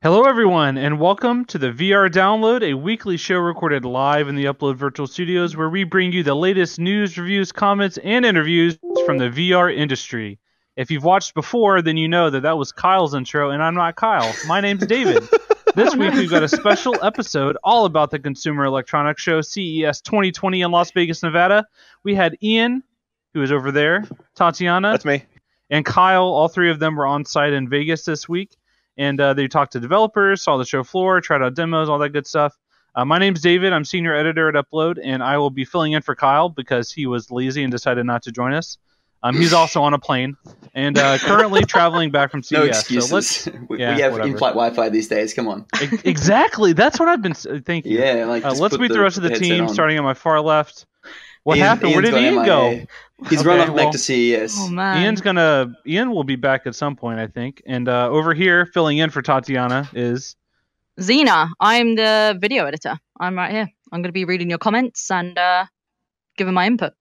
Hello, everyone, and welcome to the VR Download, a weekly show recorded live in the Upload Virtual Studios where we bring you the latest news, reviews, comments, and interviews from the VR industry. If you've watched before, then you know that that was Kyle's intro, and I'm not Kyle. My name's David. this week we've got a special episode all about the Consumer Electronics Show CES 2020 in Las Vegas, Nevada. We had Ian, who is over there, Tatiana, That's me. and Kyle. All three of them were on site in Vegas this week, and uh, they talked to developers, saw the show floor, tried out demos, all that good stuff. Uh, my name's David. I'm senior editor at Upload, and I will be filling in for Kyle because he was lazy and decided not to join us. Um, he's also on a plane and uh, currently traveling back from CES. No So excuses. let's we, yeah, we have whatever. in-flight Wi-Fi these days. Come on. E- exactly. That's what I've been s- thinking. Yeah, like Uh, let's meet the, rest of the team, on. starting on my far left. What Ian- happened? Where did got Ian go? MIA. He's run off well- back to CES. Oh man. Ian's gonna. Ian will be back at some point, I think. And uh, over here, filling in for Tatiana is. Xena, I'm the video editor. I'm right here. I'm going to be reading your comments and uh, giving my input.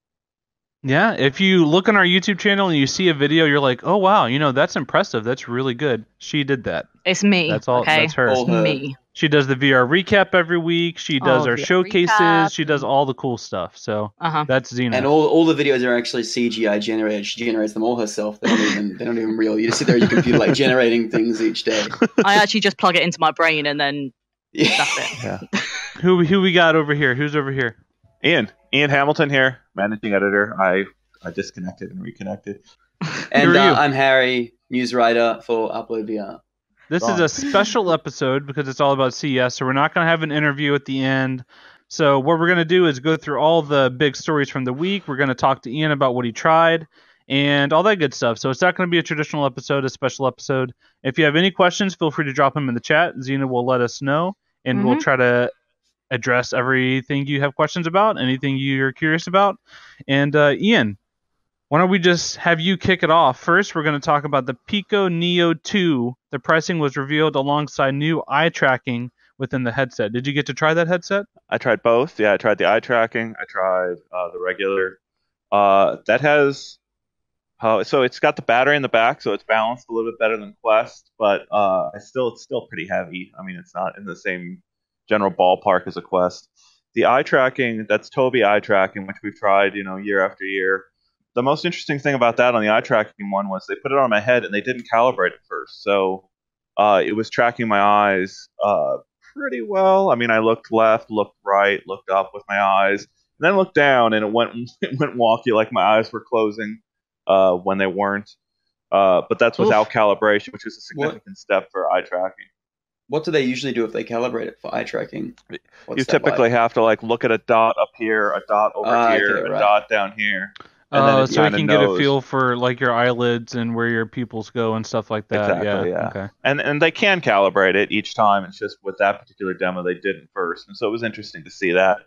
Yeah, if you look on our YouTube channel and you see a video, you're like, "Oh wow, you know that's impressive. That's really good." She did that. It's me. That's all. Okay. That's her. It's me. She does the VR recap every week. She does Oh, our VR showcases. recap. She does all the cool stuff. So Uh huh. that's Xena. And all, all the videos are actually CGI generated. She generates them all herself. They're not even they're not even real. You just sit there at your computer like generating things each day. I actually just plug it into my brain and then Yeah. that's it. who who we got over here? Who's over here? Ian. Ian Hamilton here, managing editor. I I disconnected and reconnected. And uh. I'm Harry, news writer for Upload VR. This is a special episode because it's all about CES, so we're not going to have an interview at the end. So what we're going to do is go through all the big stories from the week. We're going to talk to Ian about what he tried and all that good stuff. So it's not going to be a traditional episode, a special episode. If you have any questions, feel free to drop them in the chat. Xena will let us know, and we'll Mhm. try to address everything you have questions about, anything you're curious about. And uh, Ian, why don't we just have you kick it off? First, we're going to talk about the Pico Neo 2. The pricing was revealed alongside new eye tracking within the headset. Did you get to try that headset? I tried both. Yeah, I tried the eye tracking. I tried uh, the regular. Uh, that has. Uh, so it's got the battery in the back, so it's balanced a little bit better than Quest, but uh, I still it's still pretty heavy. I mean, it's not in the same general ballpark as a Quest. The eye tracking, that's Tobii eye tracking, which we've tried, you know, year after year. The most interesting thing about that on the eye tracking one was they put it on my head and they didn't calibrate it first, so uh, it was tracking my eyes uh, pretty well. I mean, I looked left, looked right, looked up with my eyes, and then looked down, and it went it went wonky, like my eyes were closing uh, when they weren't. Uh, but that's without calibration, which was a significant step for eye tracking. What do they usually do if they calibrate it for eye tracking? What's you typically like? have to like look at a dot up here, a dot over Ah, here, okay, a right. dot down here. And Uh, it so you kinda can get a feel for like your eyelids and where your pupils go and stuff like that. Exactly, yeah. Okay. and and they can calibrate it each time. It's just with that particular demo they didn't first, and so it was interesting to see that.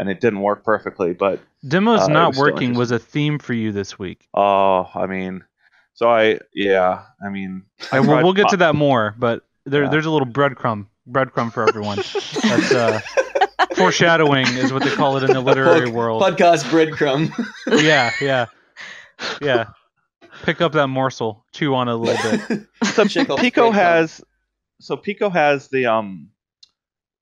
And it didn't work perfectly, but Demo's Uh, not was working was a theme for you this week. oh, I mean, so I yeah, I mean, I, we'll, we'll get to that more, but there, Yeah. there's a little breadcrumb breadcrumb for everyone. That's uh, foreshadowing is what they call it in the literary Pod- world. Podcast breadcrumb. yeah, yeah, yeah. Pick up that morsel, chew on it a little bit. so Pico breadcrumb. has so Pico has the um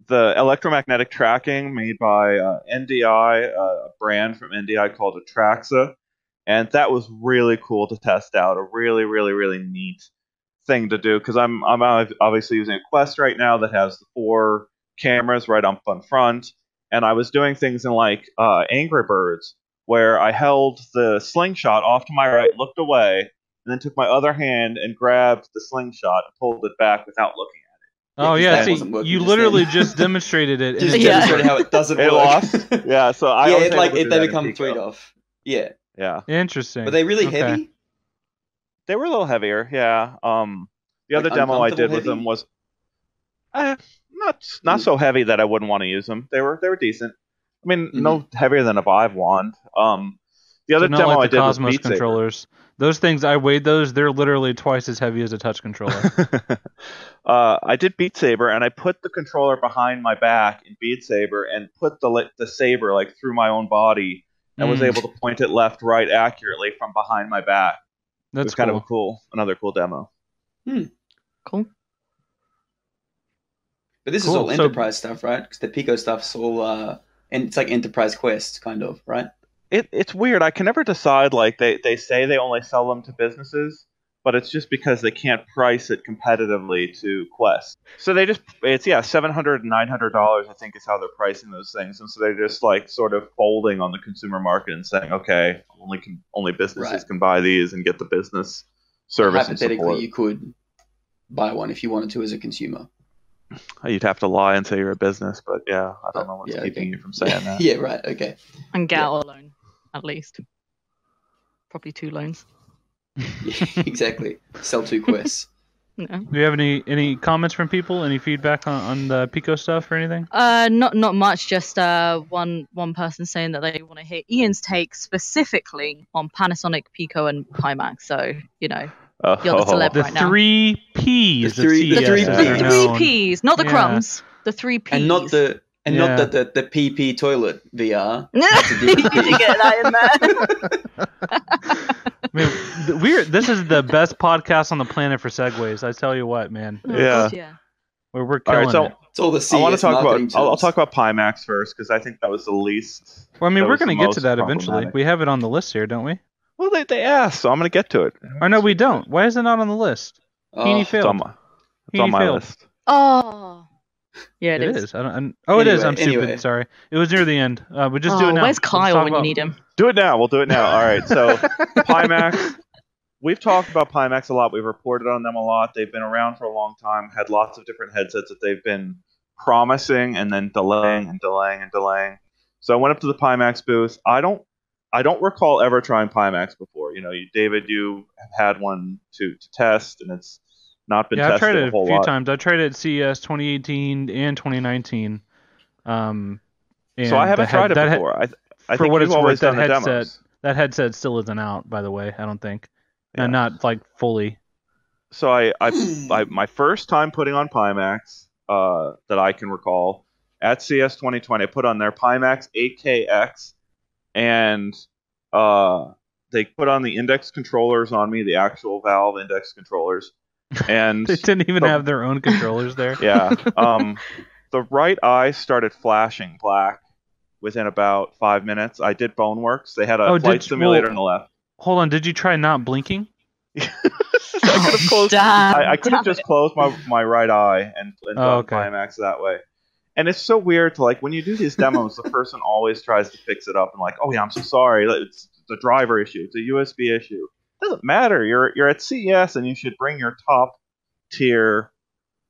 the electromagnetic tracking made by uh, NDI, uh, a brand from NDI called Atraxa, and that was really cool to test out. A really, really, really neat thing to do because I'm I'm obviously using a Quest right now that has the four cameras right up on front, and I was doing things in like uh, Angry Birds where I held the slingshot off to my right, looked away, and then took my other hand and grabbed the slingshot and pulled it back without looking at it. Oh Yeah, 'cause yeah, see, you just literally then. just demonstrated it. Just it Yeah. didn't demonstrating work. how it doesn't It work. lost? Yeah, so I yeah, it able like it, do they that become Pico. three off. Yeah. Yeah, Interesting. Were they really Okay. heavy? They were a little heavier. Yeah. Um, the Like other demo I did uncomfortable with them was uh, not not so heavy that I wouldn't want to use them. They were they were decent. I mean, no heavier than a Vive wand. Um, the other not demo like I the did was Cosmos Beat Saber. controllers. Those things I weighed those. They're literally twice as heavy as a touch controller. uh, I did Beat Saber, and I put the controller behind my back in Beat Saber, and put the the saber like through my own body and was Mm. able to point it left, right accurately from behind my back. It That's was kind of a cool, another cool demo. Cool. But this is Cool, all so- enterprise stuff, right? Because the Pico stuff's all, uh, and it's like enterprise quest, kind of, right? It, it's weird. I can never decide. Like they, they say they only sell them to businesses, but it's just because they can't price it competitively to Quest. So they just it's yeah seven hundred and nine hundred dollars I think is how they're pricing those things, and so they're just like sort of folding on the consumer market and saying okay only can, only businesses Right. can buy these and get the business service and Hypothetically, support. you could buy one if you wanted to as a consumer. You'd have to lie and say you're a business, but yeah, I don't know what's Yeah, keeping okay. you from saying that. yeah, right. Okay. And get Yeah. out a loan, at least. Probably two loans. Yeah, exactly. Sell two quests. No. Do you have any any comments from people? Any feedback on, on the Pico stuff or anything? Uh, not not much. Just uh, one one person saying that they want to hear Ian's take specifically on Panasonic, Pico, and Pimax. So you know Oh, You're the celeb The right now. three P's. The three- of the three the, P's. the three. P's, not the Yeah. crumbs. The three P's. and not the and Yeah. not the, the the PP toilet VR. you different did get that in there. I mean, we're this is the best podcast on the planet for segues. I tell you what, man. Oh, Yeah. God, yeah. We're we're killing right, so it. It's all the CES I want to talk about. I'll, I'll talk about Pimax first because I think that was the least. Well, I mean, we're going to get to that eventually. We have it on the list here, don't we? Well, they, they asked, so I'm going to get to it. Or no, we don't. Why is it not on the list? Oh, Heaney It's on my, it's on my list. Oh. Yeah, It it is. is. I don't, I'm- oh, it is. I'm Anyway, stupid. anyway. Sorry. It was near the end. Uh, but just do Oh, it now. Where's Let's Kyle talk when you need him? Do it now. We'll do it now. All right. So Pimax. We've talked about Pimax a lot. We've reported on them a lot. They've been around for a long time. Had lots of different headsets that they've been promising and then delaying and delaying and delaying. So I went up to the Pimax booth. I don't. I don't recall ever trying Pimax before. You know, you, David, you have had one to, to test, and it's not been Yeah, I've tried it a a few lot. times. I tried it at CES 2018 and 2019. Um, and So I haven't the head- tried it before. I, I for think what it's worth, that headset- demos. that headset still isn't out, by the way. I don't think. Yeah. And not like fully. So I, I, I my first time putting on Pimax uh, that I can recall at CES 2020, I put on their Pimax 8KX, and uh, they put on the index controllers on me, the actual Valve index controllers, and They didn't even the- have their own controllers there. yeah, um, the right eye started flashing black within about five minutes. I did Boneworks. They had a Oh, flight did- simulator well- on the left. Hold on. Did you try not blinking? I could have closed Damn, I, I could have damn just closed my, my right eye and, and Oh, done okay. Pimax that way. And it's so weird to like when you do these demos, the person always tries to fix it up and like, oh yeah, I'm so sorry, like, it's a driver issue, it's a USB issue. Doesn't matter. You're you're at CES and you should bring your top tier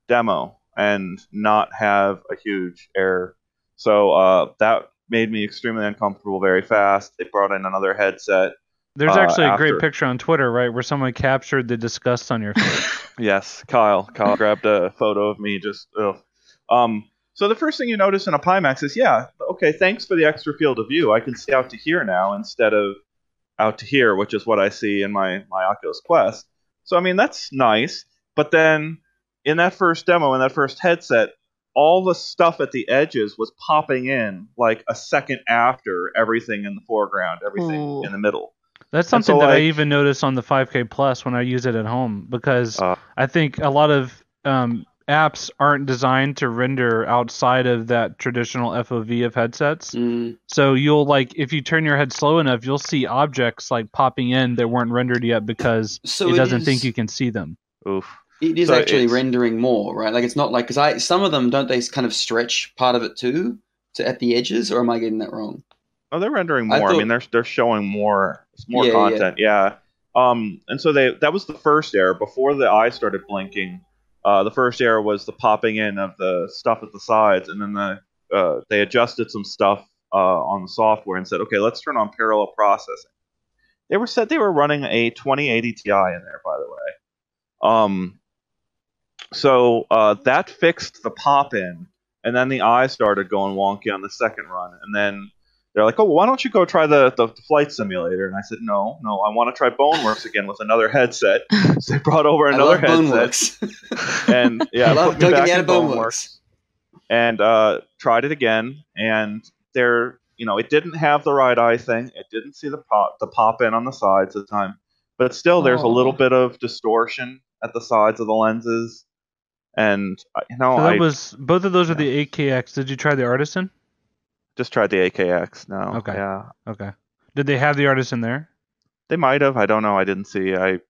demo and not have a huge error. So uh, that made me extremely uncomfortable very fast. They brought in another headset. There's Uh, actually a after- great picture on Twitter, right, where someone captured the disgust on your face. Yes, Kyle. Kyle grabbed a photo of me just. Ugh. Um. So the first thing you notice in a Pimax is, yeah, okay, thanks for the extra field of view. I can see out to here now instead of out to here, which is what I see in my my Oculus Quest. So I mean that's nice. But then in that first demo, in that first headset, all the stuff at the edges was popping in like a second after everything in the foreground, everything Ooh. in the middle. That's And so, something that I even notice on the 5K Plus when I use it at home because Uh. I think a lot of um, apps aren't designed to render outside of that traditional FOV of headsets. Mm, So you'll like if you turn your head slow enough, you'll see objects like popping in that weren't rendered yet because so it it doesn't is- think you can see them. Oof. It is So actually rendering more, right? Like it's not like because I some of them don't they kind of stretch part of it too to at the edges, or am I getting that wrong? Oh, they're rendering more. I, thought- mean, they're they're showing more more Yeah, yeah. content. Yeah. Um, and so they that was the first error before the eye started blinking. Uh, the first error was the popping in of the stuff at the sides, and then the uh, they adjusted some stuff uh, on the software and said, okay, let's turn on parallel processing. They were said they were running a 2080 Ti in there, by the way. Um, so uh, that fixed the pop in, and then the eye started going wonky on the second run, and then they're like, "Oh, well, why don't you go try the, the flight simulator?" And I said, "No, no, I want to try Boneworks again with another headset." So they brought over another I love headset, Boneworks. and yeah, I love- put me don't back in Boneworks. Boneworks, and uh, tried it again, and they're you know, it didn't have the right eye thing. It didn't see the pop the pop in on the sides at the time, but still, there's a little bit of distortion at the sides of the lenses, and uh, you know, So that I was both of those are the 8KX. Did you try the Artisan? Just tried the 8KX. No, Okay. yeah, Okay. Did they have the artist in there? they might have. I don't know. I didn't see. I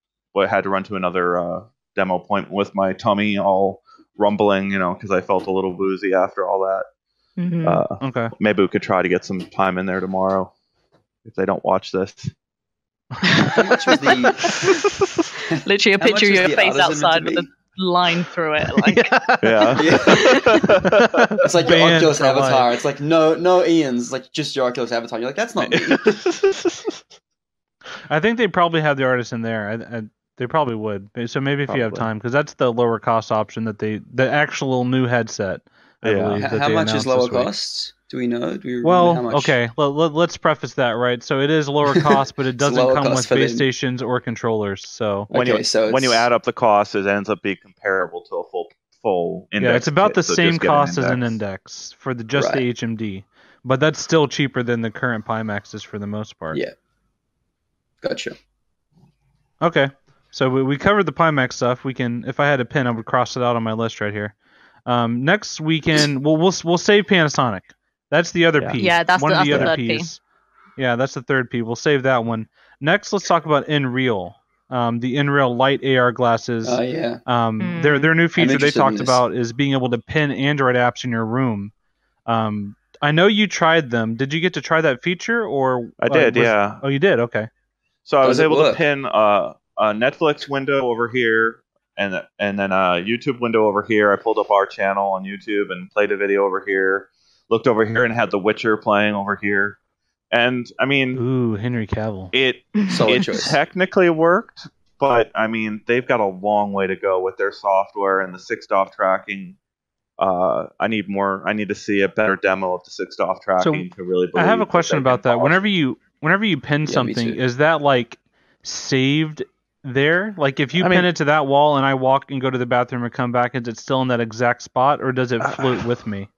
had to run to another uh, demo point with my tummy all rumbling, you know, because I felt a little woozy after all that. Mhm. Uh, Okay. maybe we could try to get some time in there tomorrow if they don't watch this. How much was the Literally a picture of your face outside with be? a line through it. Like, Yeah. Yeah. It's like your Banned Oculus avatar. life. It's like no, no Ian's. It's like just your Oculus avatar. You're like, that's not me. I think they probably have the artist in there. I, I, they probably would. So maybe if you have time, because that's the lower cost option that they, the actual new headset. I Yeah. believe, H- that how they much is lower this week. cost? Do we know? Do we remember Well, how much? okay. Let, let, let's preface that right. So it is lower cost, but it doesn't come with base them. stations or controllers. So when Okay, you so when you add up the costs, it ends up being comparable to a full full index. yeah, it's about the so same just get an cost as an index. index for the just the HMD, but that's still cheaper than the current Pimaxes for the most part. Yeah. Gotcha. Okay. So we, we covered the Pimax stuff. We can, if I had a pin, I would cross it out on my list right here. Um, next weekend, we'll we'll we'll save Panasonic. That's the other Yeah. piece. Yeah, that's one the- of the that's the other third P. piece. Yeah, that's the third P. We'll save that one. Next, let's talk about Nreal. Um, the Nreal Light AR glasses. Oh yeah. Um, Mm. their their new feature they talked about is being able to pin Android apps in your room. Um, I know you tried them. Did you get to try that feature or I uh, did, was- yeah. Oh, you did. Okay. So I was able work? to pin uh, a Netflix window over here, and and then a YouTube window over here. I pulled up our channel on YouTube and played a video over here. Looked over here and had The Witcher playing over here. And I mean, Ooh, Henry Cavill. it Solid it choice. technically worked, but I mean, they've got a long way to go with their software and the six DOF tracking. Uh, I need more. I need to see a better demo of the six DOF tracking to really. I have a question they about that. polish Whenever you whenever you pin me something, is that like saved there? Like if you I pin mean- it to that wall and I walk and go to the bathroom and come back, is it still in that exact spot or does it Uh, float with me?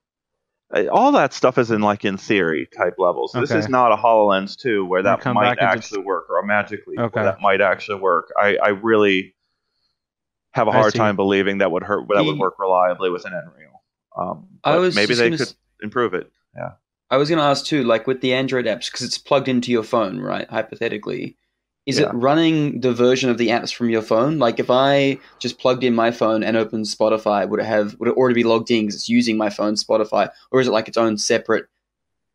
Uh, all that stuff is in like in theory type levels. This is not a Hololens 2 where that come might back and just- actually work or a Magic Leap Okay. where that might actually work. I, I really have a hard time believing that would hurt that would work reliably with an Nreal. Um, I was maybe they could s- improve it. Yeah. I was going to ask too, like with the Android apps, because it's plugged into your phone, right? Hypothetically, is Yeah. it running the version of the apps from your phone? Like if I just plugged in my phone and opened Spotify, would it have would it already be logged in because it's using my phone Spotify, or is it like its own separate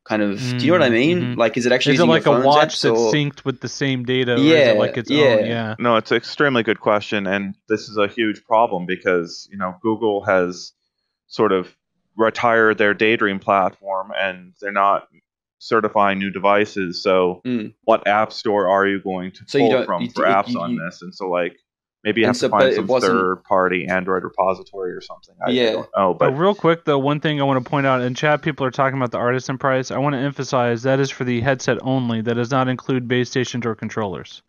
kind of? do you know what I mean? Mhm. Like, is it actually Is it like your a watch apps, that's or- synced with the same data? Or is Yeah, it like its yeah. own? Yeah. No, it's an extremely good question, and this is a huge problem because you know Google has sort of retired their Daydream platform, and they're not certifying new devices. So, Mm. what app store are you going to So pull from you- for you- apps you- on you- this? And so, like, maybe you have so- to but find some third-party Android repository or something. I, I Yeah. don't know, But but real quick though, one thing I want to point out in chat, people are talking about the artisan price. I want to emphasize that is for the headset only. That does not include base stations or controllers.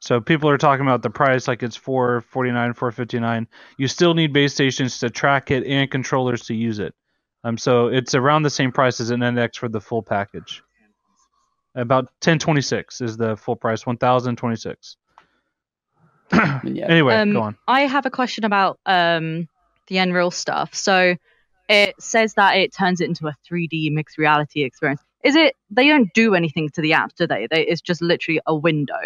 So people are talking about the price like it's four forty nine, four fifty nine. You still need base stations to track it and controllers to use it. Um, so it's around the same price as an index for the full package. About ten twenty six is the full price, one thousand twenty six. Yeah. Anyway, Um, go on. I have a question about um, the Nreal stuff. So it says that it turns it into a 3D mixed reality experience. Is it? They don't do anything to the apps, do they? they it's just literally a window.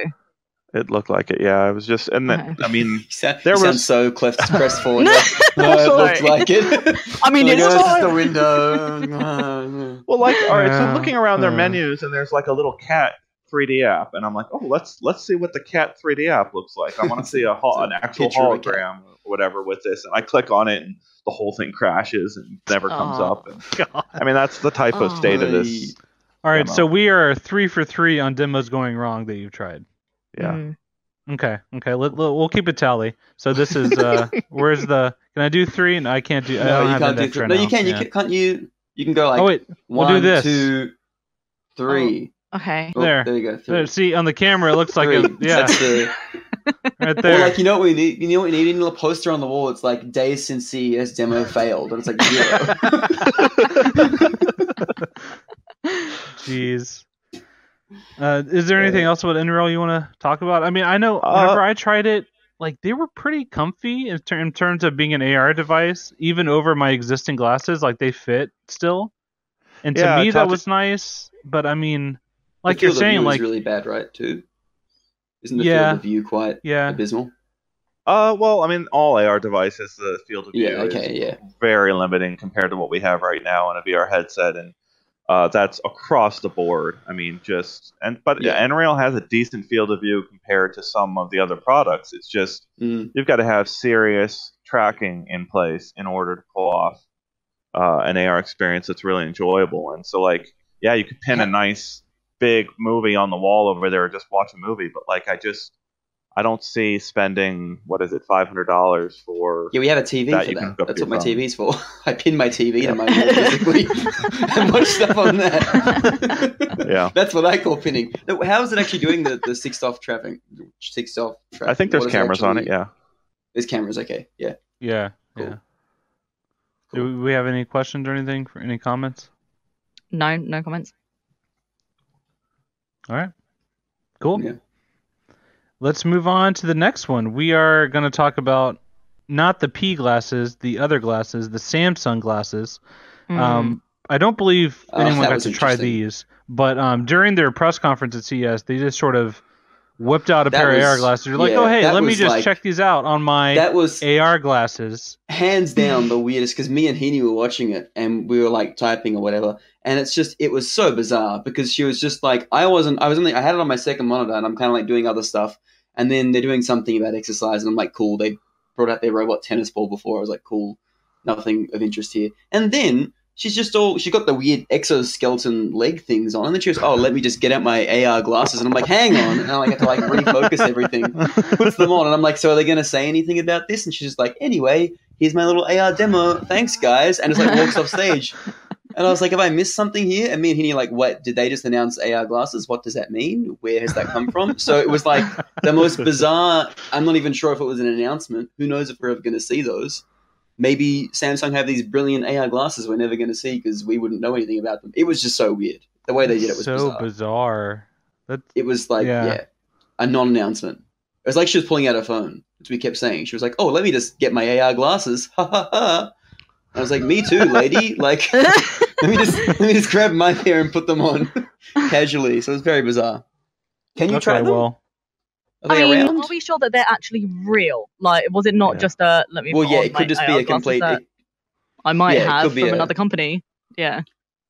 It looked like it. Yeah, it was just, and then Okay. I mean, sound, There you sound was- so cleft crestfallen. No, no, it looked like it. I mean, Like, it's oh, it's just a window. Well, like, all right, so looking around their menus, and there's like a little cat 3D app, and I'm like, oh, let's let's see what the cat 3D app looks like. I want to see a hol- an a actual picture of a cat. hologram or whatever with this, and I click on it, and the whole thing crashes and never comes Aw. up. And, I mean, that's the type of Oh. state of this. All right, demo. so we are three for three on demos going wrong that you've tried. Yeah, Mm. Okay, okay. Let, let- we'll keep a tally. So this is uh, where's the? Can I do three? And I can't do. I No, don't you have can't do. index Th- right no, now. you can. You Yeah. can, can't you? You can go like oh wait, we'll do this. two, three. Okay. Oh, There. there you go. Three. There, see on the camera, it looks like a yeah, That's the, right or there. like you know what we need? You know what we need? You need a little poster on the wall. It's like days since CES demo failed, and it's like zero. Jeez. Uh, is there anything else about Nreal you want to talk about? I mean, I know Uh, whenever I tried it, like they were pretty comfy in, ter- in terms of being an AR device, even over my existing glasses. Like they fit still, and to Yeah, me that touch- was nice. But I mean, like The you're field of saying, view is like really bad, right? Too. Isn't the Yeah. field of view quite yeah, abysmal? Uh, well, I mean, all AR devices, the field of view Yeah. is Okay. Yeah. very limiting compared to what we have right now in a VR headset, and uh, that's across the board. I mean, just and but Yeah. Nreal has a decent field of view compared to some of the other products. It's just Mm. you've got to have serious tracking in place in order to pull off uh, an AR experience that's really enjoyable. And so, like, yeah, you could pin a nice big movie on the wall over there, or just watch a movie, but like, I just I don't see spending what is it, five hundred dollars for Yeah, we have a TV That for that. That's what my phone. TV's for. I pin my TV to my wall physically and watch stuff on that. Yeah. That's what I call pinning. How is it actually doing the, the six off traffic? Six off traffic. I think there's What is it cameras on it. Yeah. There's cameras. Okay. Yeah. yeah, Cool. yeah. Do we have any questions or anything? For any comments? No, no comments. All right, cool. Yeah. Let's move on to the next one. We are going to talk about not the P glasses, the other glasses, the Samsung glasses. Mm. Um, I don't believe Oh, anyone that got to try these, but um, during their press conference at CES, they just sort of whipped out a That pair of was- AR glasses. You're like, yeah, oh hey, let me just like- check these out on my That was AR glasses. hands down the weirdest because me and Heaney were watching it and we were like typing or whatever, and it's just it was so bizarre because she was just like I wasn't I was only I had it on my second monitor and I'm kind of like doing other stuff, and then they're doing something about exercise and I'm like cool they brought out their robot tennis ball before I was like cool nothing of interest here and then. She's just all she got the weird exoskeleton leg things on, and then she goes, "Oh, let me just get out my AR glasses." And I'm like, "Hang on!" And I like have to like refocus everything puts them on, and I'm like, "So are they going to say anything about this?" And she's just like, "Anyway, here's my little AR demo. Thanks, guys." And just like walks off stage. And I was like, "Have I missed something here?" And me and Henny like, "What? Did they just announce AR glasses? What does that mean? Where has that come from?" So it was like the most bizarre. I'm not even sure if it was an announcement. Who knows if we're ever going to see those? Maybe Samsung have these brilliant AR glasses we're never going to see because we wouldn't know anything about them. It was just so weird. The way they did it was so bizarre. bizarre. That It was like, Yeah. yeah, a non-announcement. It was like she was pulling out her phone, which we kept saying. She was like, "Oh, let me just get my AR glasses." Ha ha ha. I was like, "Me too, lady." Like, let me just let me just grab my pair and put them on casually. So it was very bizarre. Can you okay, try them? well, Are I mean, around? are we sure that they're actually real? Like, was it not Yeah. just a let me? Well, yeah, it could just uh, be a complete. Uh, it, I might yeah, have from a- another company. Yeah,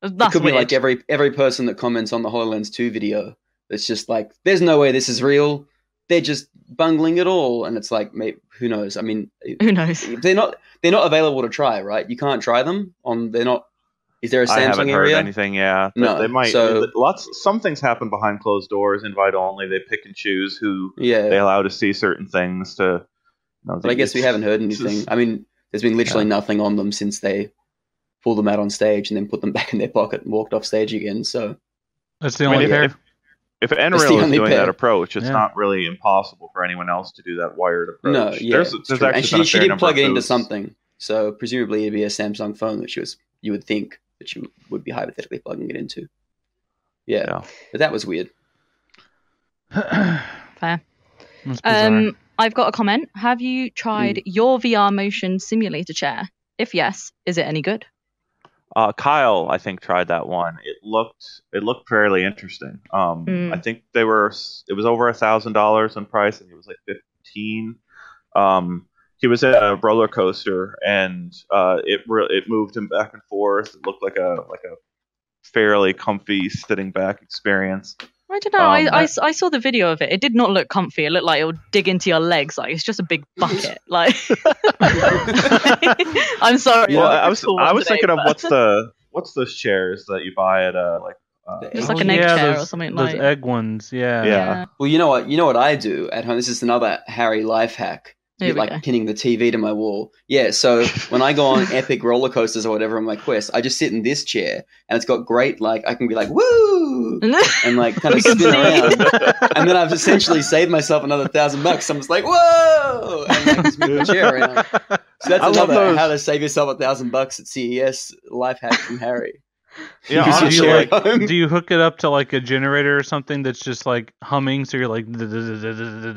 it that's could be like every every person that comments on the Hololens Two video. It's just like, "There's no way this is real." They're just bungling it all, and it's like, mate, who knows? I mean, Who knows? they're not they're not available to try, right? You can't try them on. They're not. Is there a Samsung I haven't area? heard anything. Yeah, No, they might. so- lots. Some things happen behind closed doors, invite only. They pick and choose who Yeah, they allow to see certain things. To, you know, but I guess we haven't heard anything. just- I mean, there's been literally nothing on them since they pulled them out on stage and then put them back in their pocket and walked off stage again. So that's the I mean, only if- pair. if- If the is doing pair. that approach, it's Yeah. not really impossible for anyone else to do that wired approach. no, yeah, there's, there's actually and she, she did plug it into something. So presumably it'd be a Samsung phone that she was. You would think that she would be hypothetically plugging it into. Yeah, Yeah. but that was weird. Fair. Um, I've got a comment. Have you tried Hmm. your VR motion simulator chair? If yes, is it any good? Uh, Kyle, I think tried that one. It looked it looked fairly interesting. Um, Mm. I think they were it was over a thousand dollars in price, and it was like fifteen. Um, he was at a roller coaster, and uh, it re- it moved him back and forth. It looked like a like a fairly comfy sitting back experience. I don't know. Um, I, I I- s- I saw the video of it. It did not look comfy. It looked like it would dig into your legs. Like it's just a big bucket. Like I'm sorry. Well, I'm was cool I was today, thinking of what's the what's those chairs that you buy at a like. Uh, Just It's like an egg yeah, chair or something those like- egg ones. Yeah. Yeah. Well, you know what? You know what I do at home. This is another Harry life hack. Here we like go. pinning the TV to my wall. Yeah, so when I go on epic roller coasters or whatever on my quest, I just sit in this chair and it's got great like I can be like woo and like kind of spin around, and then I've essentially saved myself another thousand bucks. I'm just like whoa, and like, just move the chair around. So that's I love another how to save yourself a thousand bucks at CES life hack from Harry. Yeah, honestly, chair like. Do you hook it up to like a generator or something that's just like humming? So you're like,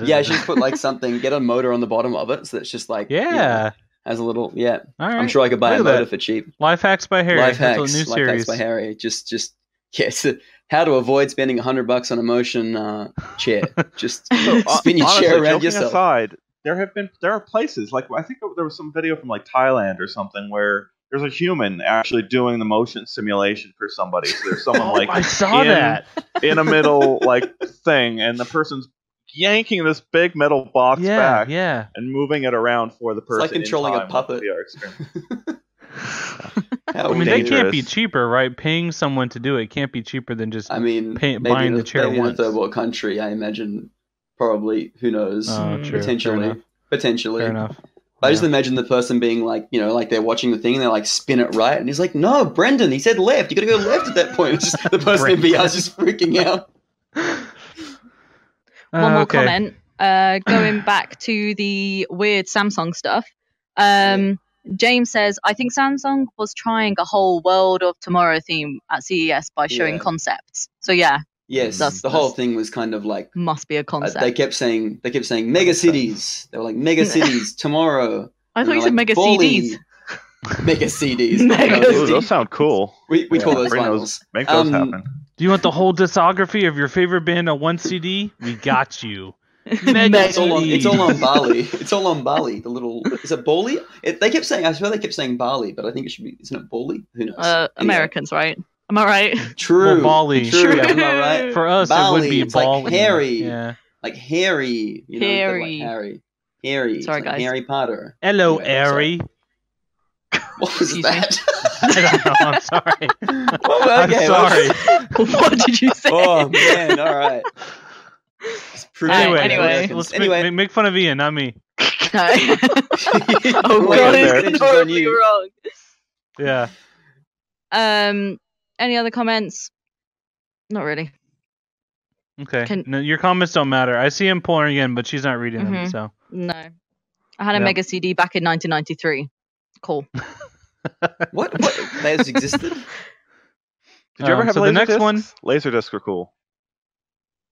yeah, just put like something, get a motor on the bottom of it, so it's just like yeah. has a little yeah. Right. I'm sure I could buy Look a at that. motor for cheap. Life hacks by Harry. Life That's a new life series. hacks by Harry. Just just yes, how to avoid spending hundred bucks on a motion uh, chair. Just So, uh, spin your honestly, chair around yourself. aside, there have been there are places like I think there was some video from like Thailand or something where there's a human actually doing the motion simulation for somebody. So there's someone Oh, like I saw in- that. in a middle like thing, and the person's yanking this big metal box Yeah, back yeah. and moving it around for the person. like controlling a time with puppet. VR experience. I mean, dangerous. they can't be cheaper, right? Paying someone to do it can't be cheaper than just. I mean, pay- maybe buying in the a- chair maybe in a third world country, I imagine. Probably, who knows? Oh, Mm. true. Fair potentially, enough. Potentially. Fair enough. I just imagine the person being like, you know, like they're watching the thing and they're like, spin it right, and he's like, no, Brendan, he said left. You got to go left at that point. It's just the person in VR is just freaking out. One Uh, more okay. comment. Uh, going back to the weird Samsung stuff. Um, James says, I think Samsung was trying a whole World of Tomorrow theme at CES by showing Yeah. concepts. So yeah, Yes, That's- the whole that's- thing was kind of like must be a uh, concept. they kept saying they kept saying mega cities. They were like mega cities tomorrow. I thought you said like, mega Bali. CDs. Mega CDs. Mega No, Ooh, those sound cool. we we call those bring vinyls. those- Make those Um, happen. Do you want the whole discography of your favorite band on one CD? We got you. Mega It's all on. It's all on Bali. It's all on Bali. The little is it Bali? It, they kept saying. I swear they kept saying Bali, but I think it should be. Isn't it Bali? Who knows? Uh, Anyway. Americans, right? Am I right? True. Well, Bali. True. True. Am I right? For us, it would be it's like Bali. hairy. Yeah. Like Harry. You know, instead of Hairy. Like Harry. Harry. Sorry, like guys. Harry Potter. Hello, Anyway, I'm sorry. What was Excuse me. that? I don't know. I'm sorry. Oh, I'm sorry. well- what did you say? oh man! All right. It's Anyway, anyway. Let's anyway. make, make fun of Ian, not me. Okay. oh god, there. it's Attention's gonna on you. wrong. Yeah. Um, any other comments? Not really. Okay. Can- no, your comments don't matter. I see him pouring in, but she's not reading them. Mhm. So No. I had a Yep. Mega CD back in 1993. Cool. What? What? Those existed? Did you ever Um, have so the laser next discs? one- Laser discs were cool.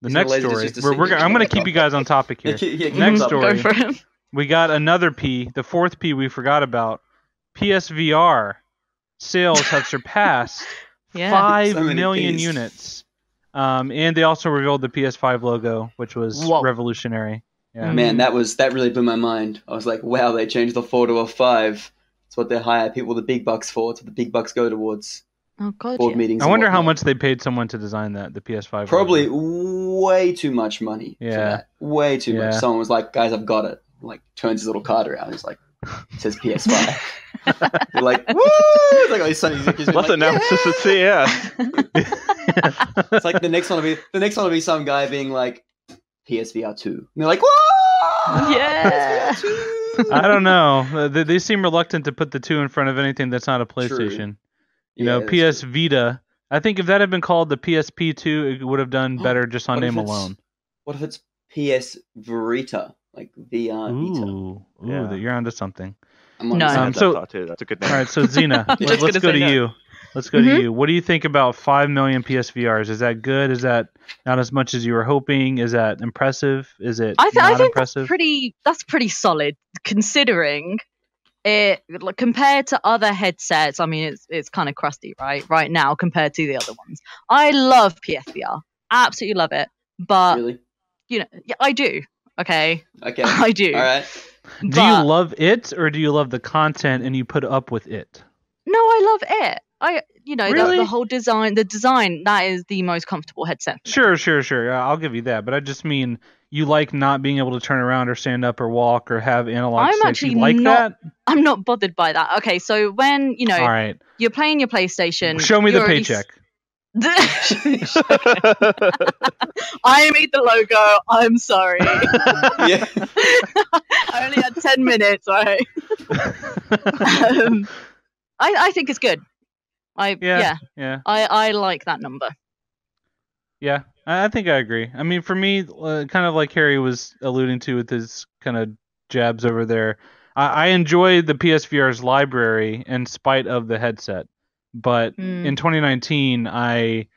the Is it next laser story, we're, we're. I'm going to keep you guys on topic here. Yeah, keep Next story. Go for it. We got another P, the fourth P we forgot about. PSVR sales have surpassed Yeah. five So million Ps. units. Um, and they also revealed the PS5 logo, which was Whoa. revolutionary. Yeah. Man, that was that really blew my mind. I was like, wow, they changed the four to a five. It's what they hire people the big bucks for. It's what the big bucks go towards Oh god. board yeah. meetings. I wonder how much they paid someone to design that, the PS5. Probably logo. way too much money. for Yeah. that. way too Yeah. much. Someone was like, "Guys, I've got it." Like turns his little card around. He's like, it "Says PS5." You're like, "Woo!" It's like all these Sony executives being Let's like, announce this at CES. It's like the next one will be the next one will be some guy being like, "PSVR 2." And they're like, "Whoa!" Yeah. I don't know. Uh, They, they seem reluctant to put the two in front of anything that's not a True. PlayStation. You Yeah, know, that's PS Vita. I think if that had been called the PSP2, it would have done better just on What name alone. What if it's PS Vita, like VR Vita? Ooh, ooh, Yeah. that you're onto something. I'm on No. I side. Um, had that so- thought too. That's a good All name. right, so Xena, Just let, us go to no. you. Let's go to Mhm. you. What do you think about five million PSVRs? Is that good? Is that not as much as you were hoping? Is that impressive? Is it I, th- not I think impressive? that's pretty. That's pretty solid considering it like, compared to other headsets. I mean, it's it's kind of crusty, right? Right now compared to the other ones. I love PSVR, absolutely love it. But Really? you know, yeah, I do. Okay, Okay. I do. All right. do but- you love it or do you love the content and you put up with it? No, I love it. I, you know, the, Really? the whole design, the design that is the most comfortable headset. for me. Sure, sure, sure. I'll give you that. But I just mean you like not being able to turn around or stand up or walk or have analog I'm sticks. actually you like not- that? I'm not bothered by that. Okay, so when you know All right. you're playing your PlayStation, Show me the you're already s- paycheck. I made the logo. I'm sorry. Yeah. I only had ten minutes. Right. um, I I think it's good. I Yeah. yeah. Yeah. I I like that number. Yeah, I I think I agree. I mean, for me, uh, kind of like Harry was alluding to with his kind of jabs over there, I, I enjoy the PSVR's library in spite of the headset. But Mm. in 2019, I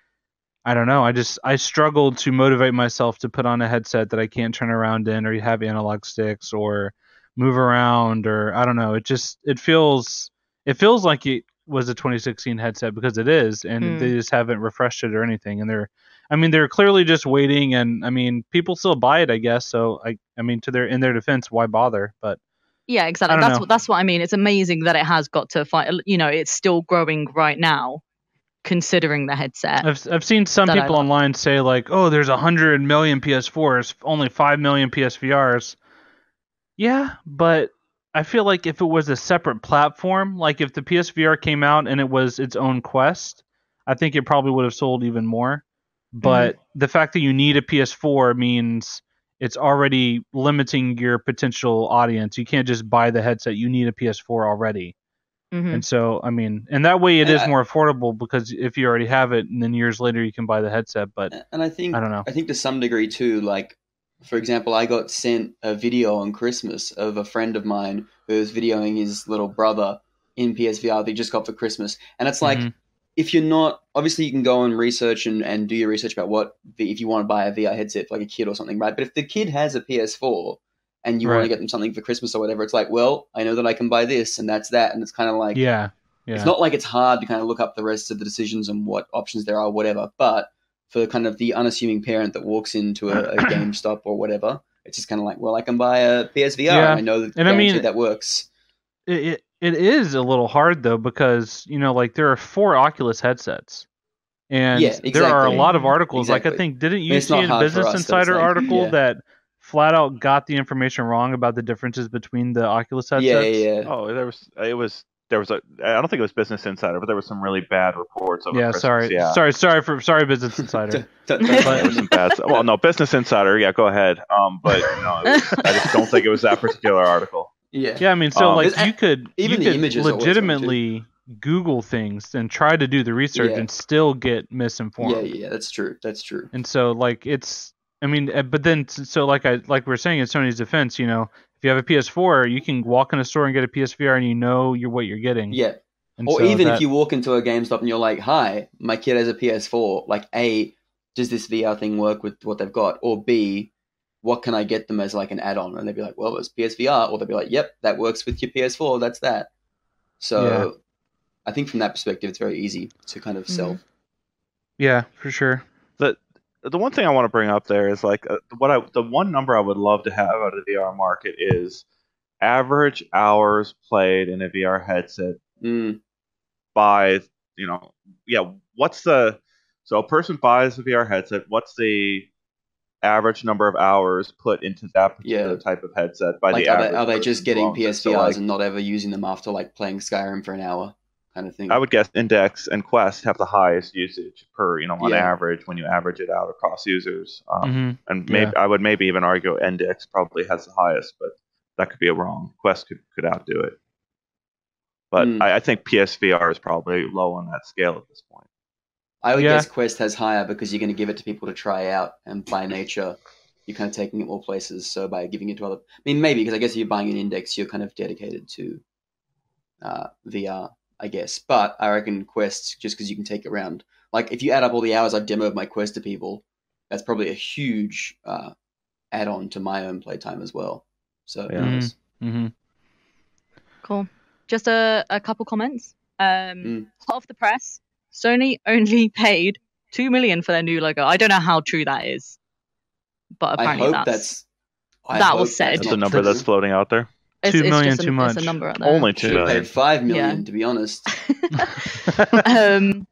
I don't know. I just I struggled to motivate myself to put on a headset that I can't turn around in or have analog sticks or move around or I don't know. It just it feels it feels like it was a 2016 headset because it is, and Hmm. they just haven't refreshed it or anything. And they're I mean they're clearly just waiting, and I mean people still buy it, I guess. So I I mean to their in their defense, why bother? But Yeah, exactly. That's know. what that's what I mean. It's amazing that it has got to fight. You know, it's still growing right now, considering the headset. I've I've seen some people online say like, "Oh, there's a hundred million PS4s, only five million PSVRs." Yeah, but I feel like if it was a separate platform, like if the PSVR came out and it was its own Quest, I think it probably would have sold even more. Mm-hmm. But the fact that you need a PS4 means it's already limiting your potential audience. You can't just buy the headset; you need a PS4 already. Mhm. And so, I mean, and that way it is Yeah. more affordable because if you already have it, and then years later you can buy the headset. But And I think I don't know. I think to some degree too, like for example, I got sent a video on Christmas of a friend of mine who was videoing his little brother in PSVR that he just got for Christmas. And it's like Mhm. If you're not obviously you can go and research and, and do your research about what if you want to buy a VR headset for like a kid or something, right? But if the kid has a PS4 and you want to get them something for Christmas or whatever, it's like, well, I know that I can buy this and that's that, and it's kind of like yeah, yeah, it's not like it's hard to kind of look up the rest of the decisions and what options there are, whatever. But for kind of the unassuming parent that walks into a, a GameStop or whatever, it's just kind of like, well, I can buy a PSVR. Yeah. And I know that And I mean- that works. It, it it is a little hard though because you know like there are four Oculus headsets. And Yeah, there are a lot of articles. Like I think, didn't you see not in hard for Business us Insider like- article yeah. that flat out got the information wrong about the differences between the Oculus headsets? Yeah, yeah, yeah. Oh, there was it was there was a I don't think it was Business Insider, but there was some really bad reports over Yeah, Christmas. sorry, Yeah, sorry, sorry for sorry, Business Insider. Don't- don't- there was some bad. Well, no, Business Insider. Yeah, go ahead. Um, but no, was, I just don't think it was that particular article. Yeah. Yeah, I mean, so Um, like you could even you the could images are always wrong, too. legitimately Google things and try to do the research Yeah. and still get misinformed. yeah, yeah, that's true. That's true. And so like it's I mean, uh, but then so like I like we are saying in Sony's defense, you know, if you have a PS4, you can walk in a store and get a PSVR and you know you're what you're getting. Yeah. And Or so even that- if you walk into a GameStop and you're like, "Hi, my kid has a PS4." Like, a, does this VR thing work with what they've got? Or b, what can I get them as like an add-on? And they'd be like, "Well, it's PSVR," or they'd be like, "Yep, that works with your PS4. That's that." So, I think from that perspective, it's very easy to kind of sell. yeah, for sure. The one thing I want to bring up there is like uh, what I the one number I would love to have out of the VR market is average hours played in a VR headset Mm, by you know yeah what's the so a person buys a VR headset what's the average number of hours put into that particular Yeah. type of headset by like, the are they, average are they just getting? PSVRs So, like, and not ever using them after like playing Skyrim for an hour, kind of thing? I would guess Index and Quest have the highest usage per you know on Yeah. average when you average it out across users um, hmm and maybe I would maybe even argue Index probably has the highest, but that could be wrong. Quest could, could outdo it, but Hmm. I, I think PSVR is probably low on that scale at this point. I would Yeah. guess Quest has higher because you're going to give it to people to try out, and by nature, you're kind of taking it more places. So by giving it to other, I mean, maybe because I guess if you're buying an index, you're kind of dedicated to uh, VR, I guess. But I reckon Quest, just because you can take it around, like if you add up all the hours I've demoed my Quest to people, that's probably a huge uh, add-on to my own playtime as well. So Yeah. who knows? hmm Cool. Just a, a couple comments. Um, Mm. Hot off the press, Sony only paid two million for their new logo. I don't know how true that is, but I apparently hope that's, that's. I that hope was said. That's a number that's floating out there. it's, Two it's million just a, too It's much. a number out there. Only two. Million. Paid five million, Yeah. to be honest. um,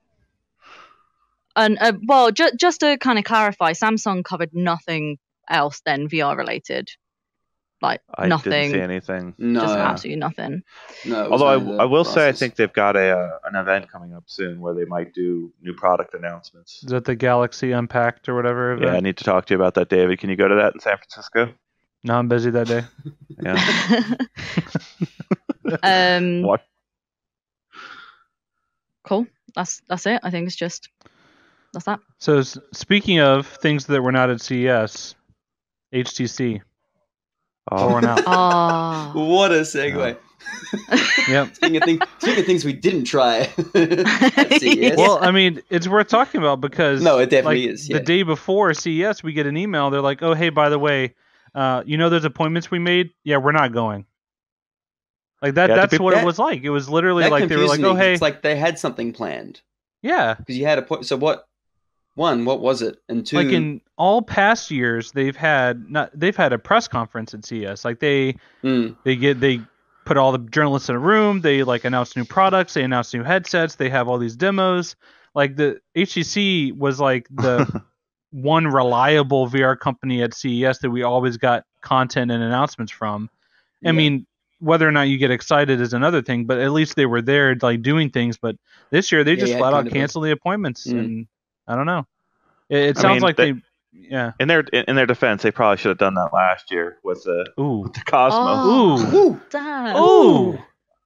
and uh, well, ju- just to kind of clarify, Samsung covered nothing else than VR related, like I nothing, didn't see anything. No, just absolutely nothing. no. Although I, none of the I will say I think they've got a uh, an event coming up soon where they might do new product announcements. Is that the Galaxy Unpacked or whatever? Yeah, I need to talk to you about that, David. Can you go to that in San Francisco? No, I'm busy that day. Yeah. um, What? cool. That's that's it. I think it's just that's that. So speaking of things that were not at CES, HTC. Oh, Pouring out. Oh. What a segue. Yep. speaking, of thing, speaking of things we didn't try. CES. Well, I mean, it's worth talking about because No, it definitely like, is, yeah. The day before CES, we get an email. They're like, "Oh, hey, by the way, uh, you know those appointments we made? Yeah, we're not going." Like that. Yeah, that's be- what it was like. It was literally like they were like, confused me, "Oh, 'cause hey, It's like they had something planned. yeah." Because you had a point. So what? One, what was it? And two, Like in all past years, they've had not they've had a press conference at CES. Like they Mm, they get they put all the journalists in a room they like announce new products they announce new headsets they have all these demos like the HTC was like the one reliable VR company at CES that we always got content and announcements from I yeah. mean whether or not you get excited is another thing but at least they were there like doing things but this year they Yeah, just had flat out canceled the appointments Mm. and I don't know. It, it I sounds mean, like they- they yeah. in their in their defense, they probably should have done that last year with the, ooh. with the Cosmo. Oh. ooh. Ooh, ooh.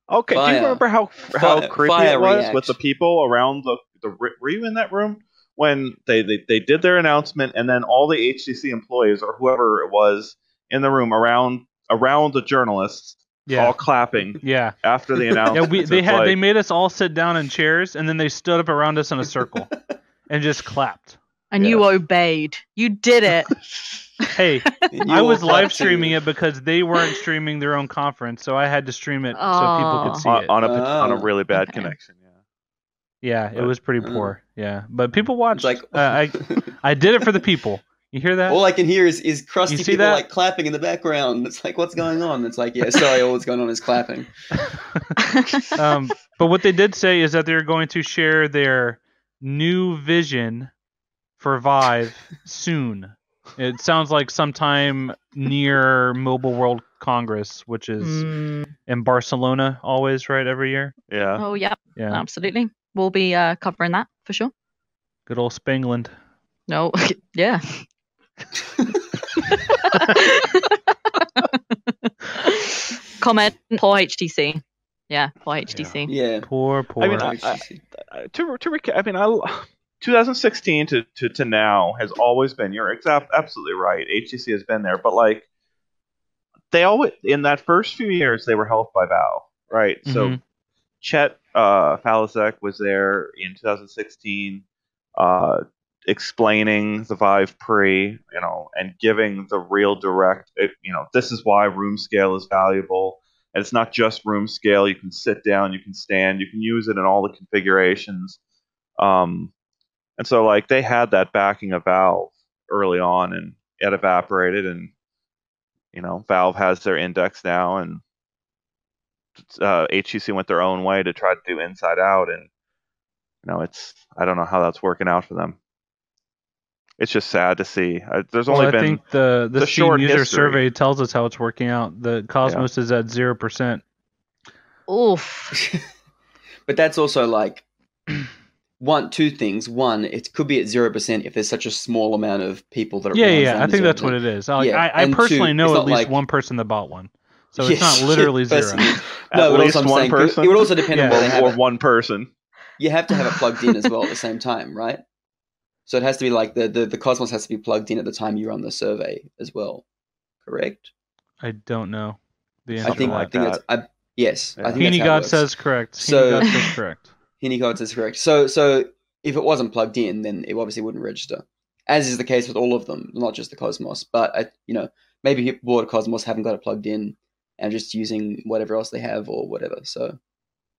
Okay, do you remember how how Fire- creepy fire it was react. with the people around the, the were you in that room when they, they they did their announcement and then all the HTC employees or whoever it was in the room around around the journalists yeah. all clapping yeah. after the Yeah, announcement. we, they It's had they made us all sit down in chairs, and then they stood up around us in a circle and just clapped. And you obeyed. You did it. Hey, I was live streaming it because they weren't streaming their own conference, so I had to stream it so people could see on, it. on a on a Oh, really bad okay. connection. Yeah. Yeah, it was pretty Oh. poor. Yeah, but people watched. It's like uh, I I did it for the people. You hear that? all I can hear is is crusty people that? like clapping in the background. It's like what's going on? It's like yeah, sorry, all that's going on is clapping. um, but what they did say is that they're going to share their new vision for Vive soon. It sounds like sometime near Mobile World Congress, which is Mm. in Barcelona always, right? Every year. Yeah. Oh, yeah. Yeah. Absolutely. We'll be uh, covering that for sure. Good old Spangland. No, yeah. Comment poor HTC. Yeah, poor HTC. Yeah. Poor, poor. I mean, I- Uh, to to recap, I mean, I 2016 to, to, to now has always been. You're exa- absolutely right. HTC has been there, but like they always in that first few years they were helped by Valve, right? So Mhm. Chet uh, Faliszek was there in 2016, uh, explaining the Vive Pre, you know, and giving the real direct, it, you know, this is why room scale is valuable. And it's not just room scale. You can sit down, you can stand, you can use it in all the configurations. Um, and so, like, they had that backing of Valve early on, and it evaporated. And you know, Valve has their index now, and uh, HTC went their own way to try to do Inside Out, and you know, it's I don't know how that's working out for them. It's just sad to see. Uh, there's well, only I been think the the the Steam short user history. survey tells us how it's working out. The Cosmos is at zero percent. Oof. but that's also like one, two things. One, it could be at zero percent if there's such a small amount of people that are. Yeah, yeah. I think that's what it is. Like, Yeah, I, I and two, personally know at least like- one person that bought one, so it's Yes, not literally yeah, zero. personally. at No, but least one saying, person, It would also depend on Yeah. where they have or it. one person. You have to have it plugged in as well at the same time, right? So it has to be like the, the, the Cosmos has to be plugged in at the time you run the survey as well. Correct? I don't know the I answer. think to I think that. that's I, yes. Yeah. I think Heaney that's how it God says correct. So- God says correct. Heaney God says correct. So so if it wasn't plugged in, then it obviously wouldn't register. As is the case with all of them, not just the Cosmos. But I, you know, maybe people bought a Cosmos haven't got it plugged in and just using whatever else they have or whatever. So,